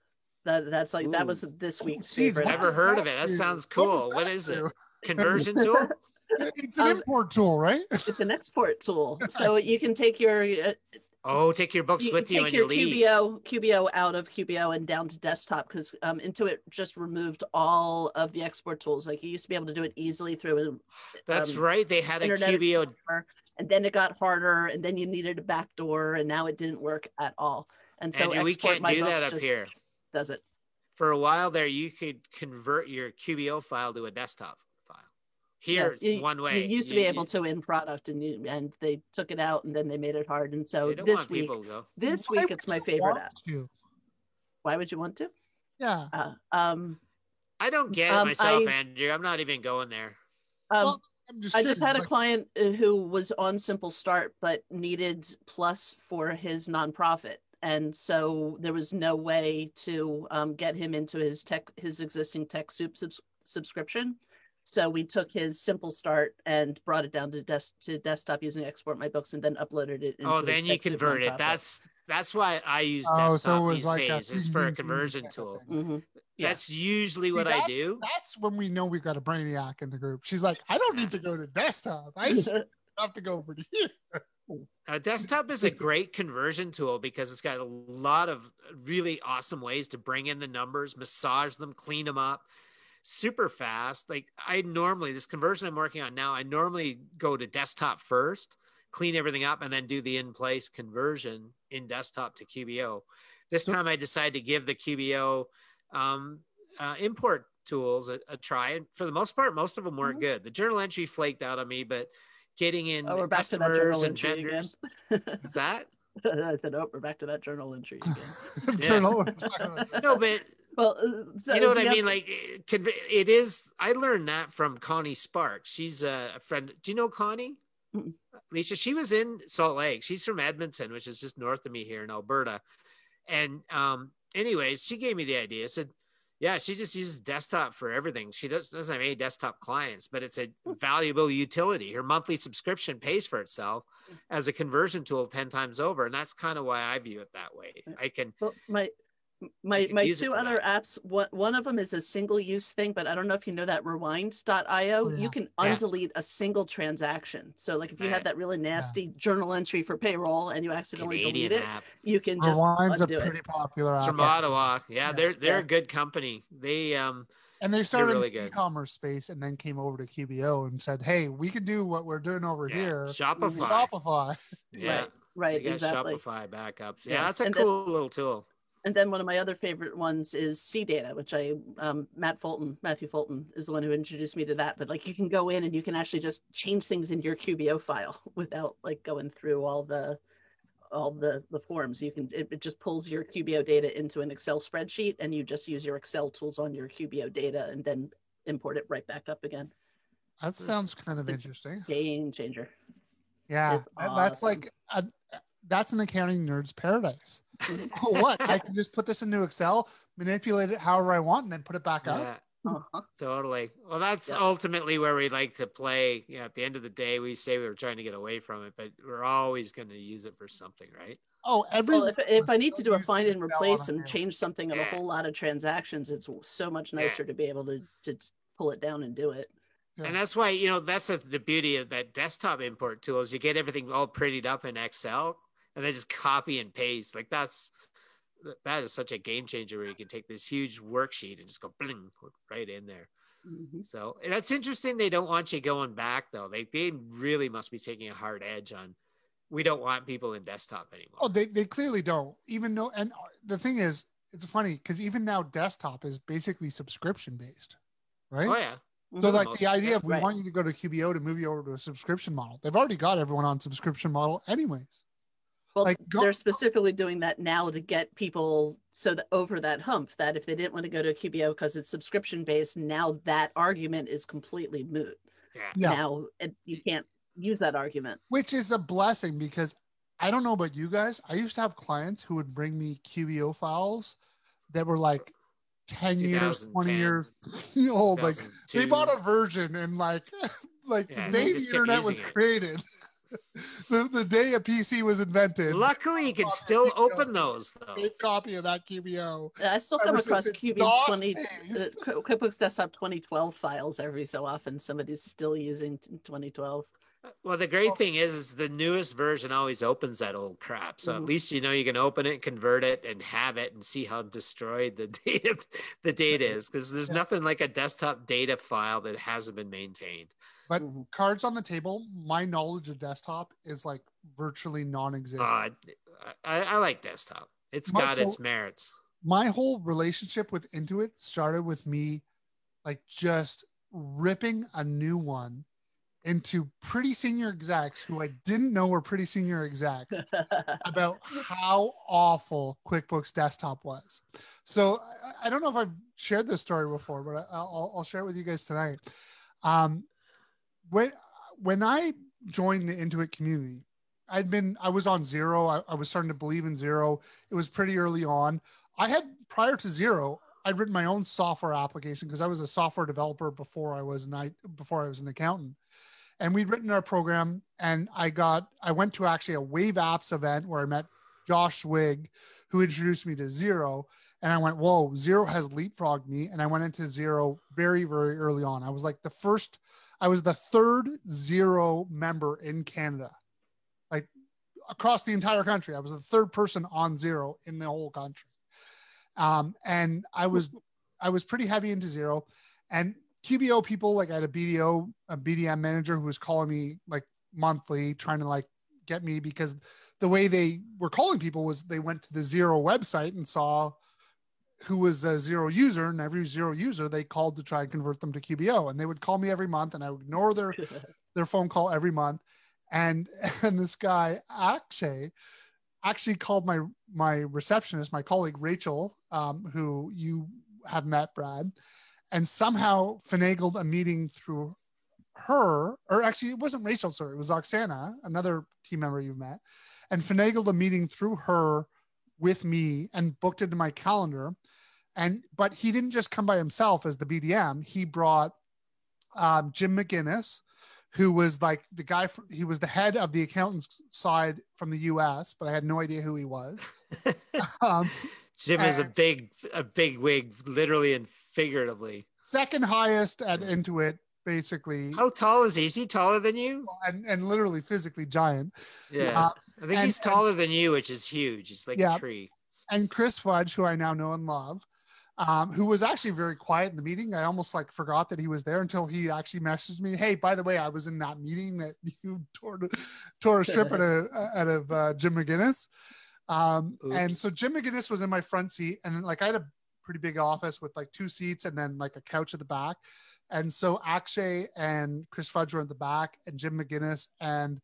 That that's like that was this week's Jeez, favorite. Never heard of it. That sounds cool. What that is it? Conversion tool? It's an Um, import tool, right? it's an export tool so you can take your uh, Oh, take your books you with you take when your you leave. QBO, QBO out of QBO and down to desktop because um, Intuit just removed all of the export tools. Like you used to be able to do it easily through That's um, right. They had a QBO. Explorer, and then it got harder, and then you needed a backdoor, and now it didn't work at all. And so and we Export can't My do that Books up just here. Does it? For a while there, you could convert your QBO file to a desktop file. Here, Yeah, it's you- one way. You used to You- be you- able to in product, and you and they took it out, and then they made it hard. And so this week, people this Why week, it's my favorite app. to? Why would you want to? Yeah. Uh, um, I don't get it Um, myself, I- Andrew. I'm not even going there. um, Well, I'm just I just curious, had a client uh, who was on Simple Start but needed Plus for his nonprofit, and so there was no way to um, get him into his tech, his existing Tech Soup subs- subscription. So we took his Simple Start and brought it down to desk to desktop using Export My Books, and then uploaded it. Into Oh, his then you convert it. That's that's why I use Oh, desktop so it was these like a days. It's for a conversion tool. thing. Mhm. Yeah. That's usually See, what I do. That's when we know we've got a brainiac in the group. She's like, I don't need to go to desktop. I just have to go over to here. Uh, desktop is a great conversion tool because it's got a lot of really awesome ways to bring in the numbers, massage them, clean them up super fast. Like I normally, this conversion I'm working on now, I normally go to desktop first, clean everything up, and then do the in place conversion in desktop to QBO. This time I decided to give the QBO um, uh, import tools a, a try. And for the most part, most of them weren't Mhm. good. The journal entry flaked out on me, but getting in Oh, we're back to that journal customers and entry vendors. Is that? I said, "Oh, we're back to that journal entry again." Journal, we're about- No, but well, uh, so you know what I mean? Like it is. I learned that from Connie spark She's a friend. Do you know Connie? Mm-mm. Lisa, she was in Salt Lake. She's from Edmonton, which is just north of me here in Alberta. And um, anyways, she gave me the idea. Said, yeah, she just uses desktop for everything. She does, doesn't have any desktop clients, but it's a valuable utility. Her monthly subscription pays for itself as a conversion tool 10 times over. And that's kind of why I view it that way. I can Well, my my my two for other apps. One one of them is a single use thing, but I don't know if you know that Rewind.io. Oh, yeah. You can Yeah. undelete a single transaction. So, like if you Right. had that really nasty journal entry for payroll and you accidentally Canadian delete it, app. you can just Rewind's a undo it. pretty popular app. from Ottawa. Yeah, Yeah. they're they're Yeah. a good company. They um And they started really in the e-commerce space and then came over to QBO and said, "Hey, we can do what we're doing over yeah, here." Shopify. Shopify. Yeah, Right, they got exactly. Shopify backups. Yeah, Yeah, that's a and then- cool little tool. And then one of my other favorite ones is CData, which I um, Matt Fulton, Matthew Fulton is the one who introduced me to that. But like you can go in and you can actually just change things in your QBO file without like going through all the all the the forms. You can it, it just pulls your QBO data into an Excel spreadsheet and you just use your Excel tools on your QBO data and then import it right back up again. That sounds kind of It's interesting. Game changer. Yeah, that's awesome. like a, that's an accounting nerd's paradise. What? I can just put this into Excel, manipulate it however I want, and then put it back up. Yeah, Uh-huh. totally. Well, that's Yeah. ultimately where we like to play. Yeah, at the end of the day, we say we were trying to get away from it, but we're always going to use it for something, right? Oh, every Well, if, if I need to do a find and replace and change something of a whole lot of transactions, it's so much Yeah. nicer to be able to to pull it down and do it. Yeah. And that's why you know that's the, the beauty of that desktop import tool is you get everything all prettied up in Excel and then just copy and paste. Like that's that is such a game changer where you can take this huge worksheet and just go bling right in there. Mhm. So that's interesting. They don't want you going back though. They they really must be taking a hard edge on. We don't want people in desktop anymore. Oh, they, they clearly don't. Even though, and the thing is, it's funny because even now desktop is basically subscription based, right? Oh, yeah. So Mhm. like most- the idea of we Right. want you to go to QBO to move you over to a subscription model. They've already got everyone on subscription model anyways. Well, like, go- they're specifically doing that now to get people so that over that hump that if they didn't want to go to QBO because it's subscription based, now that argument is completely moot. Yeah. Yeah. Now it, you can't use that argument. Which is a blessing because I don't know about you guys. I used to have clients who would bring me QBO files that were like 10 years, 20 years old. Like they bought a version and like like Yeah, the day the internet was it. created. The, the day a PC was invented. Luckily, you can still QBO. open those though. Copy of that QBO. I still come across it's QB 20 uh, based. Qu- QuickBooks Desktop 2012 files every so often. Somebody's still using 2012. Well, the great thing is, is the newest version always opens that old crap. So at Mhm. least you know you can open it, convert it, and have it, and see how destroyed the data the data is. Because there's Yeah. nothing like a desktop data file that hasn't been maintained. But Mhm. cards on the table, my knowledge of desktop is like virtually non-existent. Uh, I, I like desktop. It's My- got so- its merits. my whole relationship with Intuit started with me like just ripping a new one into pretty senior execs who I didn't know were pretty senior execs about how awful QuickBooks Desktop was. So I, I don't know if I've shared this story before, but I, I'll, I'll share it with you guys tonight. Um, when when I joined the Intuit community, I'd been I was on Xero. I, I was starting to believe in Xero. It was pretty early on. I had prior to Xero, I'd written my own software application because I was a software developer before I was an I before I was an accountant. And we'd written our program, and I got I went to actually a Wave Apps event where I met Josh Wig, who introduced me to Xero. And I went, whoa, Xero has leapfrogged me. And I went into Xero very, very early on. I was like the first, I was the third Xero member in Canada, like across the entire country. I was the third person on Xero in the whole country. Um, and I was, I was pretty heavy into Xero. And QBO people, like I had a BDO, a BDM manager who was calling me like monthly, trying to like get me because the way they were calling people was they went to the Xero website and saw who was a Xero user and every Xero user they called to try and convert them to QBO and they would call me every month and I would ignore their their phone call every month. And and this guy Akshay actually called my my receptionist my colleague Rachel um, who you have met Brad and somehow finagled a meeting through her, or actually it wasn't Rachel, sorry, it was Oksana, another team member you've met, and finagled a meeting through her with me and booked into my calendar. And but he didn't just come by himself as the BDM. He brought um, Jim McGinnis, who was like the guy. From, he was the head of the accountants side from the U.S., but I had no idea who he was. um, Jim is a big, a big wig, literally and figuratively. second highest at Intuit, basically, How tall is he? Is he taller than you? and, and literally physically giant. Yeah, Uh, I think and- he's taller than you, which is huge. He's like Yeah. a tree. and Chris Fudge, who I now know and love, um, who was actually very quiet in the meeting. I almost like forgot that he was there until he actually messaged me, "Hey, by the way, I was in that meeting that you tore tore a strip out of out of uh, Jim McGinnis." Um, and so Jim McGinnis was in my front seat, and like I had a pretty big office with like two seats and then like a couch at the back. And so Akshay and Chris Fudge were in the back, and Jim McGinnis and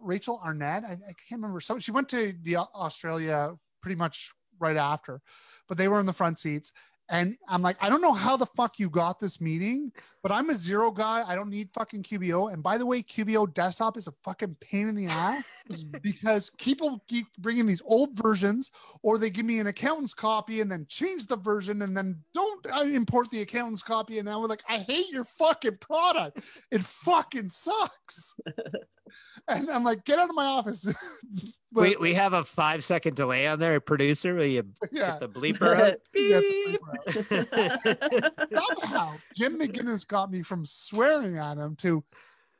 Rachel Arnett. I, I can't remember. So she went to the Australia pretty much right after, but they were in the front seats. And I'm like, I don't know how the fuck you got this meeting, but I'm a Xero guy. I don't need fucking QBO. And by the way, QBO desktop is a fucking pain in the ass because people keep bringing these old versions or they give me an accountant's copy and then change the version and then don't import the accountant's copy. And now we're like, I hate your fucking product. It fucking sucks. and I'm like, get out of my office. But, we, we have a five second delay on there. Producer, will you yeah. get the bleeper out? get the Beep. paper out. somehow Jim McGinnis got me from swearing at him to,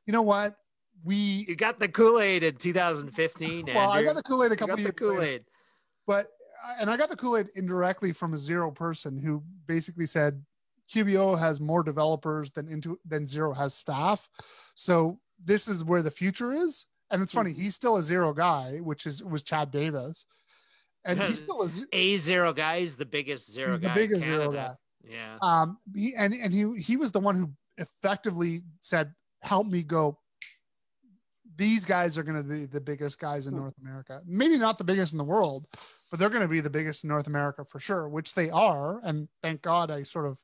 you know what? We you got the Kool Aid in 2015. well, I got the Kool Aid a You couple got years the Kool Aid, but uh, and I got the Kool Aid indirectly from a Xero person who basically said QBO has more developers than into than Xero has staff, so this is where the future is. And it's funny, mm-hmm. he's still a Xero guy, which is was Chad Davis, and he's hmm. still a Xero guy is the biggest Xero he's the guy. in biggest Xero guy. Yeah. um he and and he he was the one who effectively said help me go these guys are going to be the biggest guys in hmm. north america maybe not the biggest in the world but they're going to be the biggest in north america for sure which they are and thank god i sort of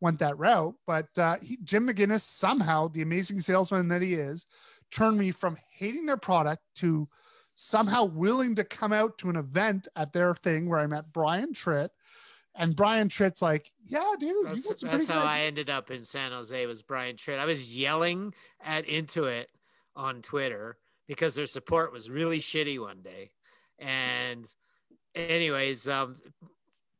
went that route but uh, he, jim mcginnis somehow the amazing salesman that he is turned me from hating their product to somehow willing to come out to an event at their thing where i met brian tritt and Brian Tritt's like, yeah, dude, That's, that's how I ended up in San Jose was Brian Tritt. I was yelling at Intuit on Twitter because their support was really shitty one day. And anyways, um,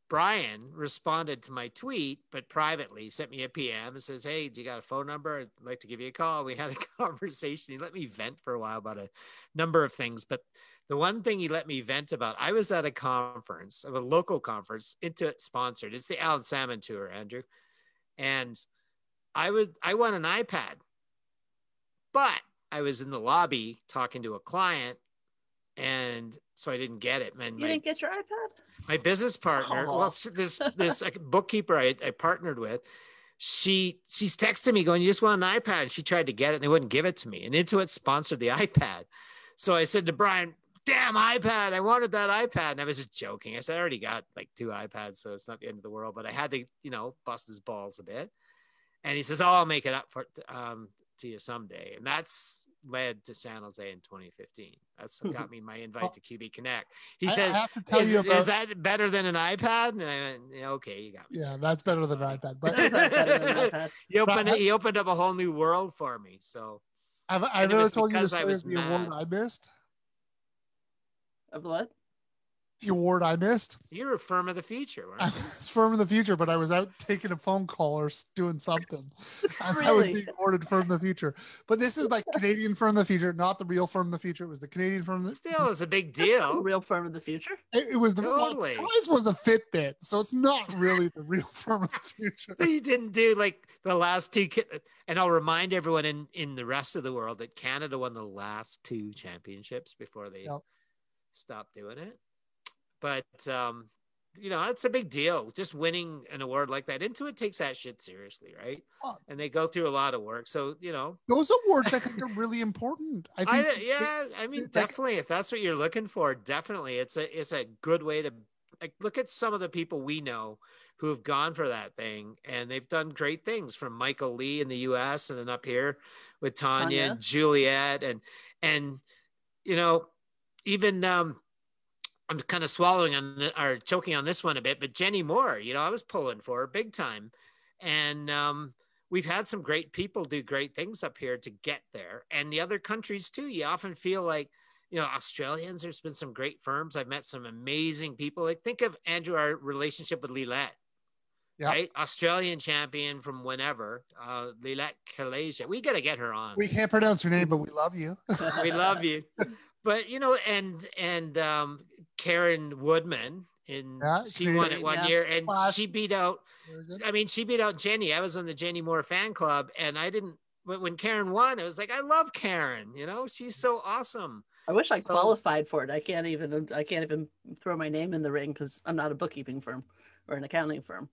Brian responded to my tweet, but privately sent me a PM and says, Hey, do you got a phone number? I'd like to give you a call. We had a conversation. He let me vent for a while about a number of things. But the one thing he let me vent about, I was at a conference, of a local conference, Intuit sponsored. It's the Alan Salmon Tour, Andrew. And I would I won an iPad, but I was in the lobby talking to a client, and so I didn't get it. Man, You my, didn't get your iPad? My business partner, Aw. well, this this bookkeeper I, I partnered with, she she's texting me going, "You just want an iPad?" And she tried to get it, and they wouldn't give it to me. And Intuit sponsored the iPad, so I said to Brian, "Damn iPad! I wanted that iPad." And I was just joking. I said, "I already got like two iPads, so it's not the end of the world." But I had to, you know, bust his balls a bit. And he says, "Oh, I'll make it up for um, to you someday." And that's led to San Jose in 2015. That's what hmm. got me my invite to QB Connect. He I- I says, have to tell is, you about is that better than an iPad? And I went, yeah, okay, you got me. yeah, that's better than an iPad. But That's not better than an iPad. He opened I- he opened up a whole new world for me. So I've, I've And it ever told you the because I story was of the award. I missed. Of what? The award I missed. You're a firm of the future, weren't I was firm in the future, but I was out taking a phone call or doing something as I was being awarded firm of the future. But this is like Canadian firm of the future, not the real firm of the future. It was the Canadian firm. Of the, Still, it's a big deal. a real firm of the future. it, it was the well, Totally. the prize was a Fitbit, so it's not really the real firm of the future. So you didn't do like the last two, ki- and I'll remind everyone in in the rest of the world that Canada won the last two championships before they Yep. stopped doing it. But um, you know, it's a big deal. Just winning an award like that. Intuit takes that shit seriously, right? Oh. And they go through a lot of work. So you know, Those awards I think are really important. I I, think yeah, I mean, it's like- definitely. If that's what you're looking for, definitely, it's a it's a good way to like look at some of the people we know who have gone for that thing, and they've done great things. From Michael Lee in the U.S. and then up here with Tanya, Tanya. and Juliet, and and you know, even um, I'm kind of swallowing on the, or choking on this one a bit, but Jenny Moore, you know, I was pulling for her big time, and um, we've had some great people do great things up here to get there, and the other countries too. You often feel like, you know, Australians. There's been some great firms. I've met some amazing people. Like think of Andrew, our relationship with Lilette. Yeah. Right, Australian champion from whenever, uh, Lilette Kalasia. We got to get her on we can't pronounce her name, but we love you. we love you but you know and and um karen woodman in Yeah, she won it one yeah. year and Class. she beat out i mean she beat out jenny i was on the jenny moore fan club and i didn't But when karen won it was like i love karen you know she's so awesome I wish I So- qualified for it. I can't even. I can't even throw my name in the ring because I'm not a bookkeeping firm or an accounting firm.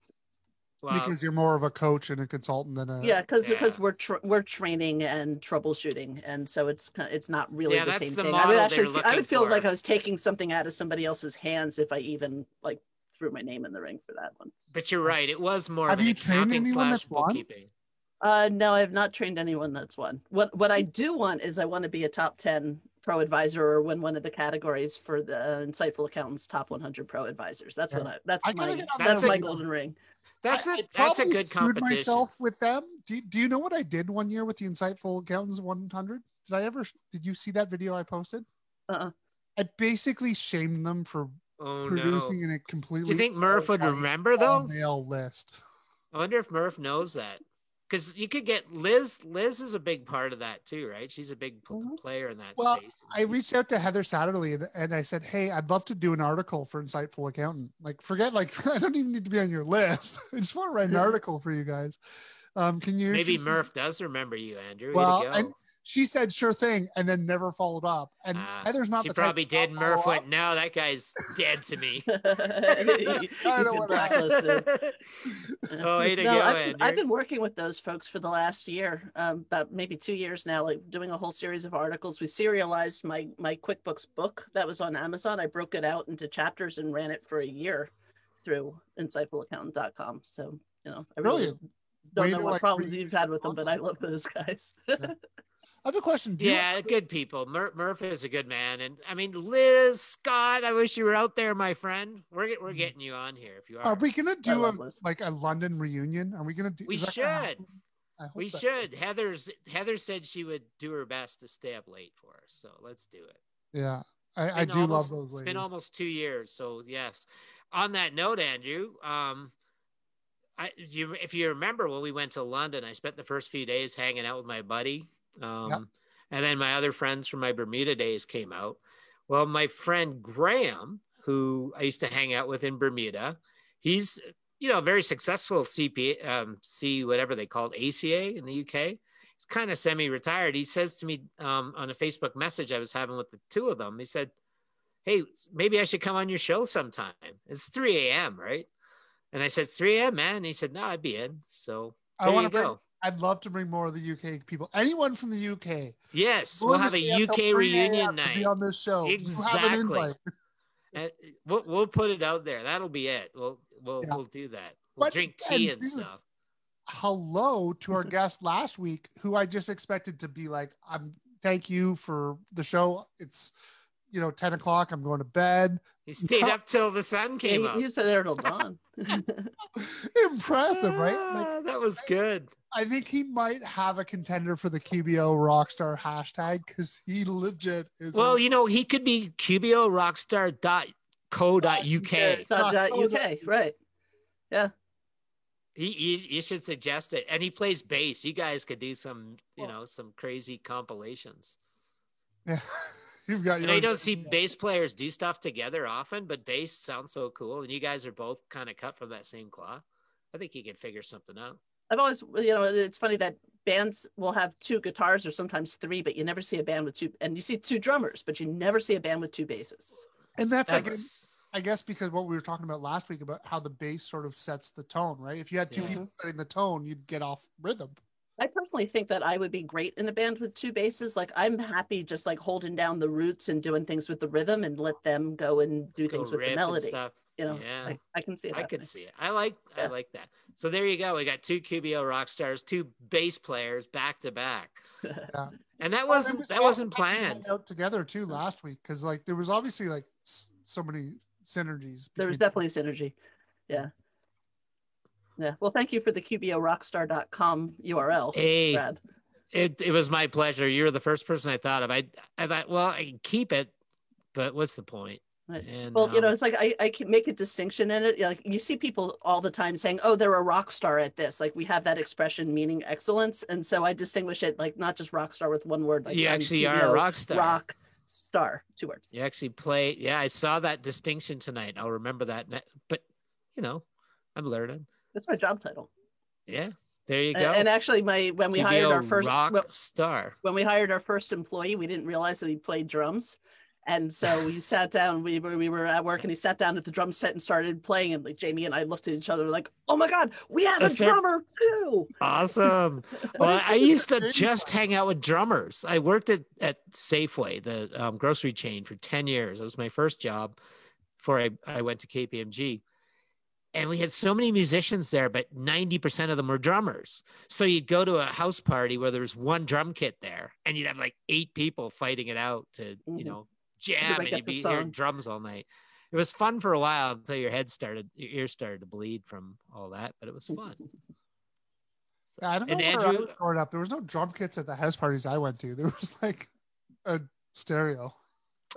Well because you're more of a coach and a consultant than a yeah, because because yeah. we're tr- we're training and troubleshooting, and so it's it's not really Yeah, the same the thing. I model would actually fe- I would feel like. I was taking something out of somebody else's hands if I even like threw my name in the ring for that one. but you're right it was more Have of an you trained accounting anyone slash that's won? bookkeeping Uh, no, I have not trained anyone that's won. What what I do want is I want to be a top ten pro advisor or win one of the categories for the Insightful Accountants Top 100 Pro Advisors. That's Yeah. what I. That's I my that's my golden ring. That's I- a I that's a probably good screwed competition myself with them. Do you, do you know what I did one year with the Insightful Accountants 100? Did I ever? Did you see that video I posted? Uh-uh. I basically shamed them for oh no producing in a do completely. you think murph would remember though all-male list. I wonder if Murph knows that. Because you could get Liz. Liz is a big part of that too, right? She's a big Mhm. player in that Well, space. I reached out to Heather Satterley and, and I said, Hey, I'd love to do an article for Insightful Accountant. Like, forget, like, I don't even need to be on your list. I just want to write an article for you guys. Um, can you? Maybe Murph does remember you, Andrew. Well, and she said sure thing and then never followed up. And Ah, Heather's not she the type probably to did. not Murph follow went, no, that guy's dead to me. I know been what happened. blacklisted. oh, way to No, go, I've, Andrew. I've been working with those folks for the last year, um, about maybe two years now, like doing a whole series of articles. We serialized my my QuickBooks book that was on Amazon. I broke it out into chapters and ran it for a year through insightfulaccountant.com. So, you know, I really Brilliant. don't Way know what like, problems re- you've had with them, but I love those guys. I have a question. Do you- yeah, good people. Mur- Murph is a good man, and I mean, Liz Scott. I wish you were out there, my friend. We're we're Mm. getting you on here if you are. are we gonna do a Liz. like a London reunion? Are we gonna do? We is that gonna should. happen? I hope We that- should. Heather's Heather said she would do her best to stay up late for us, so let's do it. Yeah, I, I Been do love almost- those It's ladies. been almost two years, so yes. on that note, Andrew, um, I you if you remember when we went to London, I spent the first few days hanging out with my buddy. Um, Yep. and then my other friends from my Bermuda days came out. Well, my friend Graham, who I used to hang out with in Bermuda, he's you know a very successful CPA, um, C whatever they call it, ACA in the UK. He's kind of semi-retired. He says to me um, on a Facebook message I was having with the two of them. He said, "Hey, maybe I should come on your show sometime." It's 3 a.m. right? And I said, 3 a.m. man. And he said, No, I'd be in. So I there want you to go. I'd love to bring more of the UK people. Anyone from the UK. Yes, we'll have a UK reunion a.m. to Be night. on this show. You have an Exactly. And we'll, we'll put it out there. That'll be it. We'll we'll Yeah. we'll do that. We'll But- drink tea and and dude, stuff. hello to our guest last week, who I just expected to be like, I'm thank you for the show. It's you know, 10 o'clock. I'm going to bed. He stayed no. up till the sun came you, up. you said there till dawn. Impressive, right? Like Ah, that was good. I think he might have a contender for the QBO Rockstar hashtag because he legit is Well, you know, he could be QBO rockstar.co.uk. Dot, dot Oh, UK, right? He, he you should suggest it. And he plays bass. You guys could do some, you Well- know, some crazy compilations. yeah. You've got You know, you don't see bass players do stuff together often, but bass sounds so cool. And you guys are both kind of cut from that same cloth. I think you could figure something out. I've always, you know, it's funny that bands will have two guitars or sometimes three, but you never see a band with two, and you see two drummers, but you never see a band with two basses. and that's, like That's, I guess because what we were talking about last week about how the bass sort of sets the tone, right? If you had two Yeah. people setting the tone, you'd get off rhythm. I personally think that I would be great in a band with two basses. Like I'm happy just like holding down the roots and doing things with the rhythm and let them go and do go things with riff the melody. stuff. You know, Yeah. I, I can see it. I happening. could see it. I like I like that. So there you go. We got two QBO rock stars, two bass players back to back. And that wasn't was that wasn't awesome that we planned. Out together too last week because like there was obviously like so many synergies. There was between- definitely synergy. Yeah. Yeah. Well, thank you for the QBORockstar.com URL. Hey, Brad. It it was my pleasure. You're the first person I thought of. I I thought, well, I can keep it, but what's the point? Right. And Well, you know, um, it's like I, I can make a distinction in it. Like you see people all the time saying, "Oh, they're a rock star at this." Like we have that expression meaning excellence, and so I distinguish it like not just rock star with one word. Like you actually are a rock star. rock star, two words. You actually play. Yeah, I saw that distinction tonight. I'll remember that. But you know, I'm learning. That's my job title. Yeah, there you go. And, actually, my when we hired our first rock when, star. when we hired our first employee, we didn't realize that he played drums. And so we sat down. We were we were at work, and he sat down at the drum set and started playing. And like Jamie and I looked at each other like, "Oh my god, we have a there- drummer too!" Awesome. Well, I used to just hang out with drummers. I worked at, at Safeway, the um, grocery chain, for 10 years. It was my first job before I, I went to KPMG. And we had so many musicians there, but 90% of them were drummers. So you'd go to a house party where there was one drum kit there, and you'd have like eight people fighting it out to, you Mhm. know, jam, and you'd the be hearing drums all night. It was fun for a while until your head started, your ears started to bleed from all that, but it was fun. Yeah, I don't know And where I was growing up. There was no drum kits at the house parties I went to. There was like a stereo.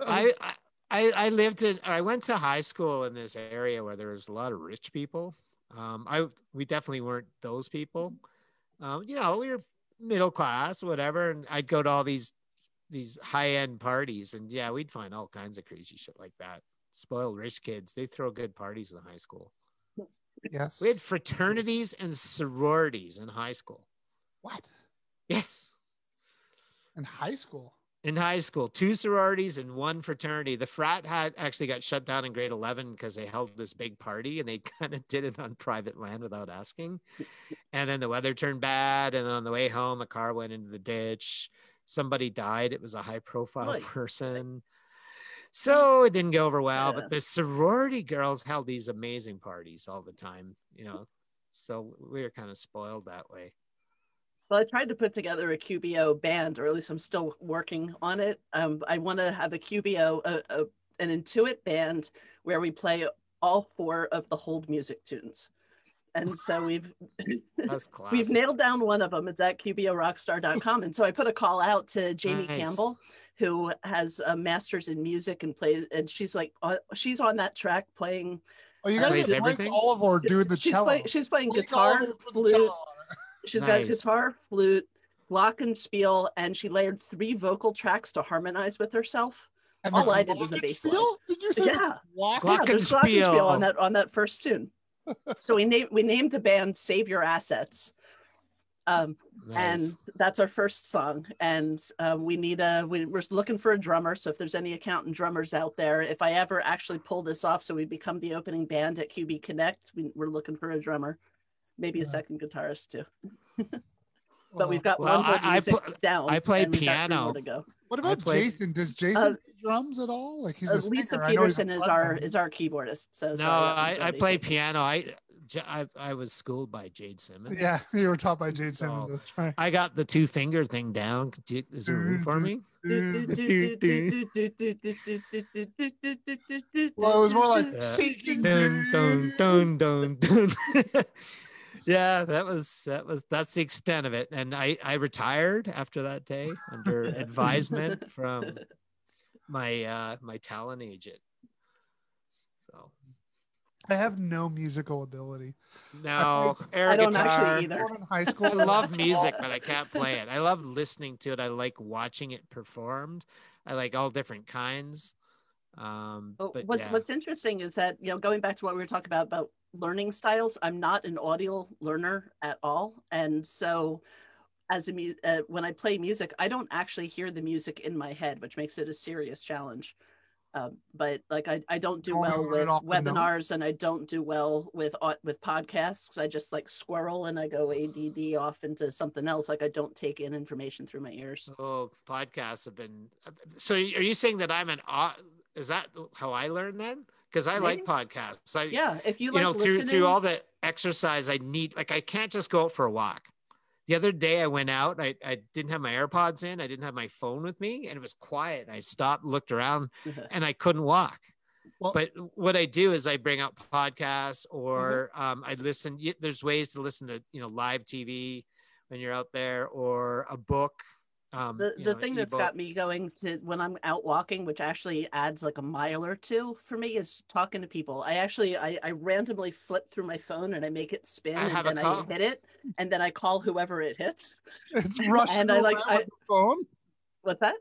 I, I I I lived in I went to high school in this area where there was a lot of rich people. Um, I we definitely weren't those people. Um, you know, we were middle class, whatever, and I'd go to all these these high end parties, and yeah, we'd find all kinds of crazy shit like that. Spoiled rich kids, they throw good parties in high school. yes. We had fraternities and sororities in high school. what Yes, in high school? In high school, two sororities and one fraternity. The frat had actually got shut down in grade 11 because they held this big party and they kind of did it on private land without asking. And then the weather turned bad. And on the way home, a car went into the ditch. Somebody died. It was a high profile person. So it didn't go over well. Yeah. But the sorority girls held these amazing parties all the time, you know. So we were kind of spoiled that way. Well, I tried to put together a QBO band, or at least I'm still working on it. Um, I want to have a QBO, a, a, an Intuit band where we play all four of the hold music tunes. And so we've we've nailed down one of them. It's at QBORockstar.com. And so I put a call out to Jamie Nice. Campbell, who has a master's in music and plays, and she's like, uh, she's on that track playing Oh, you Uh, gotta plays everything? Oliver doing the she's cello. playing she's playing Blake guitar, Oliver put the flute. Cello on it. She's got Nice. guitar, flute, glockenspiel, and spiel, and she layered three vocal tracks to harmonize with herself. And All I did was the bass line. Did you say the Yeah. glock- Yeah, there's Glockenspiel. glockenspiel on that on that first tune. so we named we named the band Save Your Assets. Um, and that's our first song. And um, we need a we, we're looking for a drummer. So if there's any accountant drummers out there, if I ever actually pull this off, so we become the opening band at QB Connect, we, we're looking for a drummer, maybe a second guitarist too. But Well, we've got Well, one more I- I pl- down. I play and we've got three more piano. to go. What about played- Jason? Does Jason Uh, play drums at all? Like he's Uh, a singer. Lisa I a Peterson is our frontman. is our keyboardist. So no, sorry, that I, one's I already play taken. piano. I, J- I I was schooled by Jade Simmons. Yeah, you were taught by Jade Simmons. That's right. I got the two finger thing down. Is there room for me? Well, it was more like Yeah. Dun, dun, dun. dun, dun, dun. Yeah, that was that was that's the extent of it. And I I retired after that day under advisement from my uh my talent agent. So I have no musical ability. no air I don't guitar. actually either. In high school. I love music, but I can't play it. I love listening to it. I like watching it performed. I like all different kinds. Um, but what's yeah. what's interesting is that you know going back to what we were talking about about learning styles, I'm not an audio learner at all, and so as a mu- uh, when I play music, I don't actually hear the music in my head, which makes it a serious challenge. Um, but like I, I don't do Don't well with off the note? webinars and I don't do well with au- with podcasts. I just like squirrel and I go ADD off into something else. Like I don't take in information through my ears. Oh, podcasts have been. So, are you saying that I'm an? au- Is that how I learned then? Because I like podcasts. I, Yeah, if you you like know, through listening, through all the exercise, I need like I can't just go out for a walk. The other day I went out. I, I didn't have my AirPods in. I didn't have my phone with me, and it was quiet. I stopped, looked around, and I couldn't walk. Well- but what I do is I bring out podcasts or um, I listen. There's ways to listen to you know live TV when you're out there or a book. Um, the, the know, thing that's ebook. got me going to when i'm out walking which actually adds like a mile or two for me is talking to people i actually i, I randomly flip through my phone and i make it spin I and then i hit it and then i call whoever it hits It's Russian And I like- roulette I- with the phone. what's that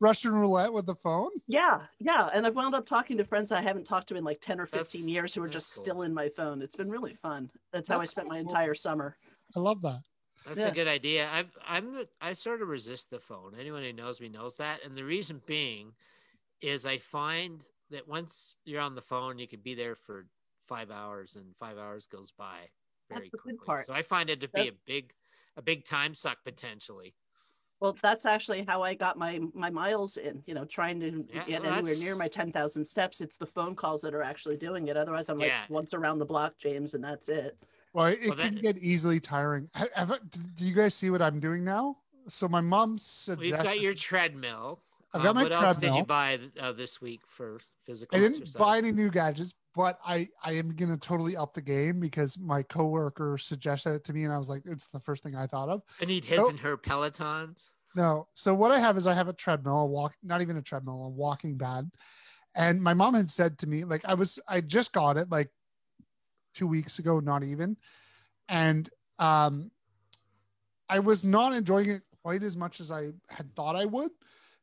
Russian roulette with the phone. yeah yeah and i've wound up talking to friends i haven't talked to in like 10 or 15 That's- years who are just cool. still in my phone it's been really fun that's how i That's spent my entire summer I love that. That's Yeah. a good idea. I've I'm the I sort of resist the phone. Anyone who knows me knows that. And the reason being is I find that once you're on the phone, you can be there for five hours and five hours goes by very That's the good quickly. part. So I find it to be That- a big a big time suck potentially. Well, that's actually how I got my my miles in. You know, trying to Yeah, get well, anywhere near my ten thousand steps. It's the phone calls that are actually doing it. Otherwise, I'm like once around the block, James, and that's it. Well, it Well, can that- get easily tiring. Ha- Have, do you guys see what I'm doing now? So my mom We've got your treadmill. I've got Um, my what else did you buy uh, this week for physical I didn't exercise? buy any new gadgets, but I I am gonna totally up the game because my coworker suggested it to me, and I was like, it's the first thing I thought of. I need his Oh. and her Pelotons. No. So what I have is I have a treadmill, a walk, not even a treadmill, a walking pad. And my mom had said to me, like I was, I just got it like two weeks ago, not even. And um I was not enjoying it quite as much as I had thought I would.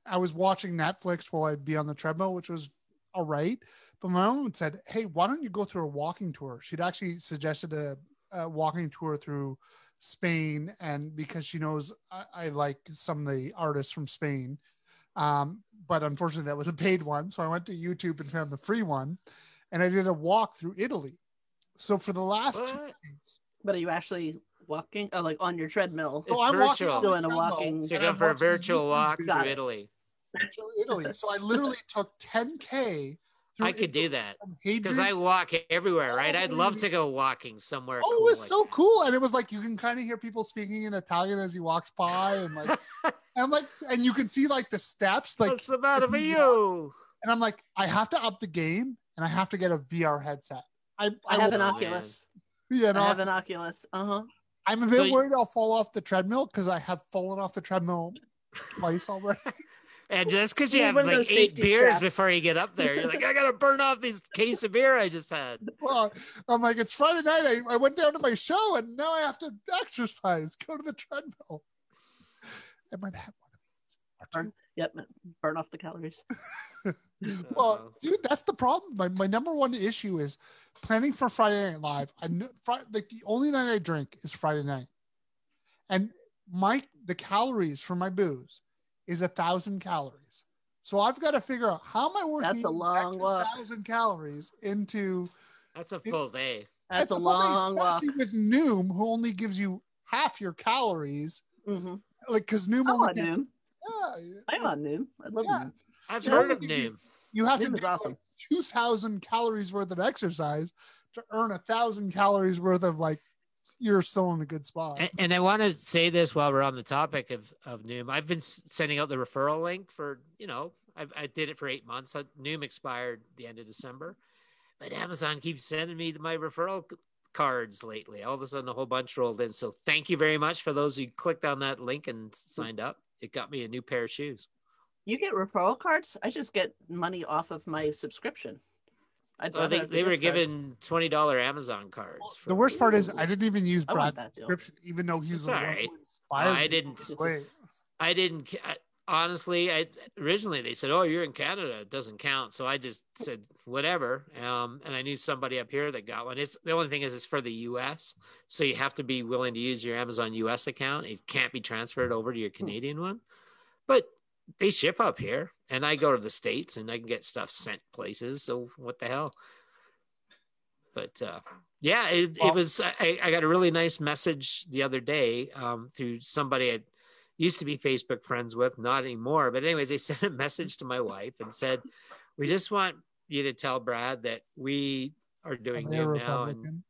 I was watching Netflix while I'd be on the treadmill, which was all right. But my mom said, Hey, why don't you go through a walking tour? She'd actually suggested a, a walking tour through Spain, and because she knows I, I like some of the artists from Spain. Um, but unfortunately, that was a paid one. So I went to YouTube and found the free one, and I did a walk through Italy. So for the last two What? days, But are you actually walking? Oh, like on your treadmill? It's so I'm virtual. on the Doing a walking- So you're going I'm for a virtual walk through Got. Italy. through Italy. So I literally took 10k. Through I could do that because I walk everywhere, right? I'd love to oh, go walking somewhere. Oh, cool it was like so that. cool, and it was like you can kind of hear people speaking in Italian as he walks by, and like, and like, and you can see like the steps, like, What's the matter with he you? and I'm like, I have to up the game, and I have to get a VR headset. I, I have will- an Oculus. Yeah, I no, have an Oculus. Uh huh. I'm a So bit you- worried I'll fall off the treadmill because I have fallen off the treadmill twice already. And just because you You have like eight beers straps. before you get up there, you're like, I gotta burn off these case of beer I just had. Well, I'm like, it's Friday night. I, I went down to my show and now I have to exercise, go to the treadmill. I might have one of these. Or two. Yep, burn off the calories. Well, dude, that's the problem. My, my number one issue is planning for Friday Night Live. I know Friday, like the only night I drink is Friday night, and my the calories for my booze is a thousand calories. So I've got to figure out how am I working That's a long walk. thousand calories into that's a full day. That's a full day, long walk. with Noom, who only gives you half your calories. hmm Like because Noom I'm only gives, Noom. Yeah, I'm on Noom. I love Yeah. Noom. I've Yeah, heard of you- Noom. you have to Noom is do awesome. like two thousand calories worth of exercise to earn a thousand calories worth of like you're still in a good spot. And, and I want to say this while we're on the topic of, of Noom. I've been sending out the referral link for, you know, I've, I did it for eight months. Uh, Noom expired the end of December, but Amazon keeps sending me my referral cards lately. All of a sudden, a whole bunch rolled in. So thank you very much for those who clicked on that link and signed up. It got me a new pair of shoes. You get referral cards? I just get money off of my subscription. I'd Oh, they, they were cards. given twenty dollar Amazon cards. the worst part is I didn't even use I Brad's subscription, even though he was It's the one all who right. inspired I didn't- Wait. I didn't I, honestly. I originally they said, "Oh, you're in Canada, it doesn't count." So I just said whatever. Um, and I knew somebody up here that got one. It's the only thing is it's for the U.S., so you have to be willing to use your Amazon U.S. account. It can't be transferred over to your Canadian one. But they ship up here, and I go to the states, and I can get stuff sent places. So what the hell? But uh, yeah, it, it was. I, I got a really nice message the other day um, through somebody I used to be Facebook friends with, not anymore. But anyways, they sent a message to my wife and said, "We just want you to tell Brad that we are Are doing they a new now." And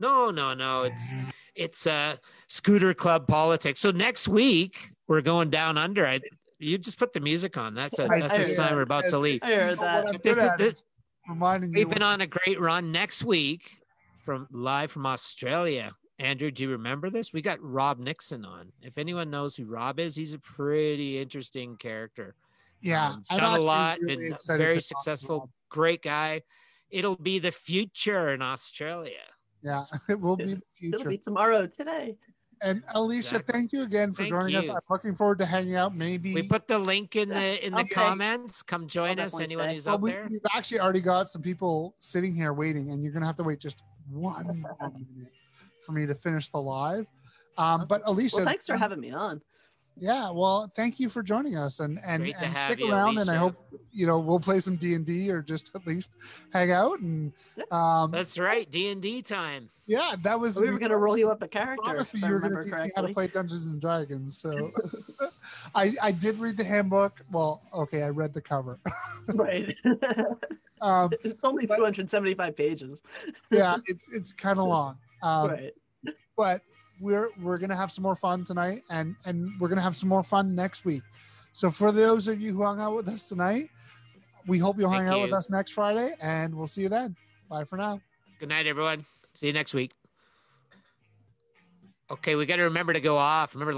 no, no, no, it's it's uh, scooter club politics. So next week we're going down under. I you just put the music on. That's a I that's a heard sign that. we're about As- to leave. I heard that. what This good is- at this- reminding We've you. been on a great run. Next week from live from Australia. Andrew, do you remember this? We got Rob Nixon on. If anyone knows who Rob is, he's a pretty interesting character. yeah, Um, I'm done a lot, really been very to talk to successful, great guy. It'll be the future in Australia. Yeah, it will be the future. It'll be tomorrow today. And Alicia, Exactly. thank you again for Thank joining us. I'm looking forward to hanging out. Maybe We put the link in the in the Okay. comments. Come join us. Anyone stay. who's well, out we, there. we've actually already got some people sitting here waiting, and you're gonna have to wait just one minute for me to finish the live. Um, but Alicia, Well, thanks for having me on. yeah, well, thank you for joining us, and and, and stick you, around. And I hope you know we'll play some D and D or just at least hang out. And um, That's right. D and D time. yeah, that was We were going to roll you up a character, promised me you were going to remember teach me how to play Dungeons and Dragons. So I I did read the handbook. Well, okay, I read the cover. right. Um, it's only 275 pages. yeah, it's it's kind of long. Um, right. But we're we're gonna have some more fun tonight and and we're gonna have some more fun next week so for those of you who hung out with us tonight we hope you'll hang Thank out with us next friday and we'll see you then bye for now Good night, everyone. See you next week. Okay, we got to remember to go off. Remember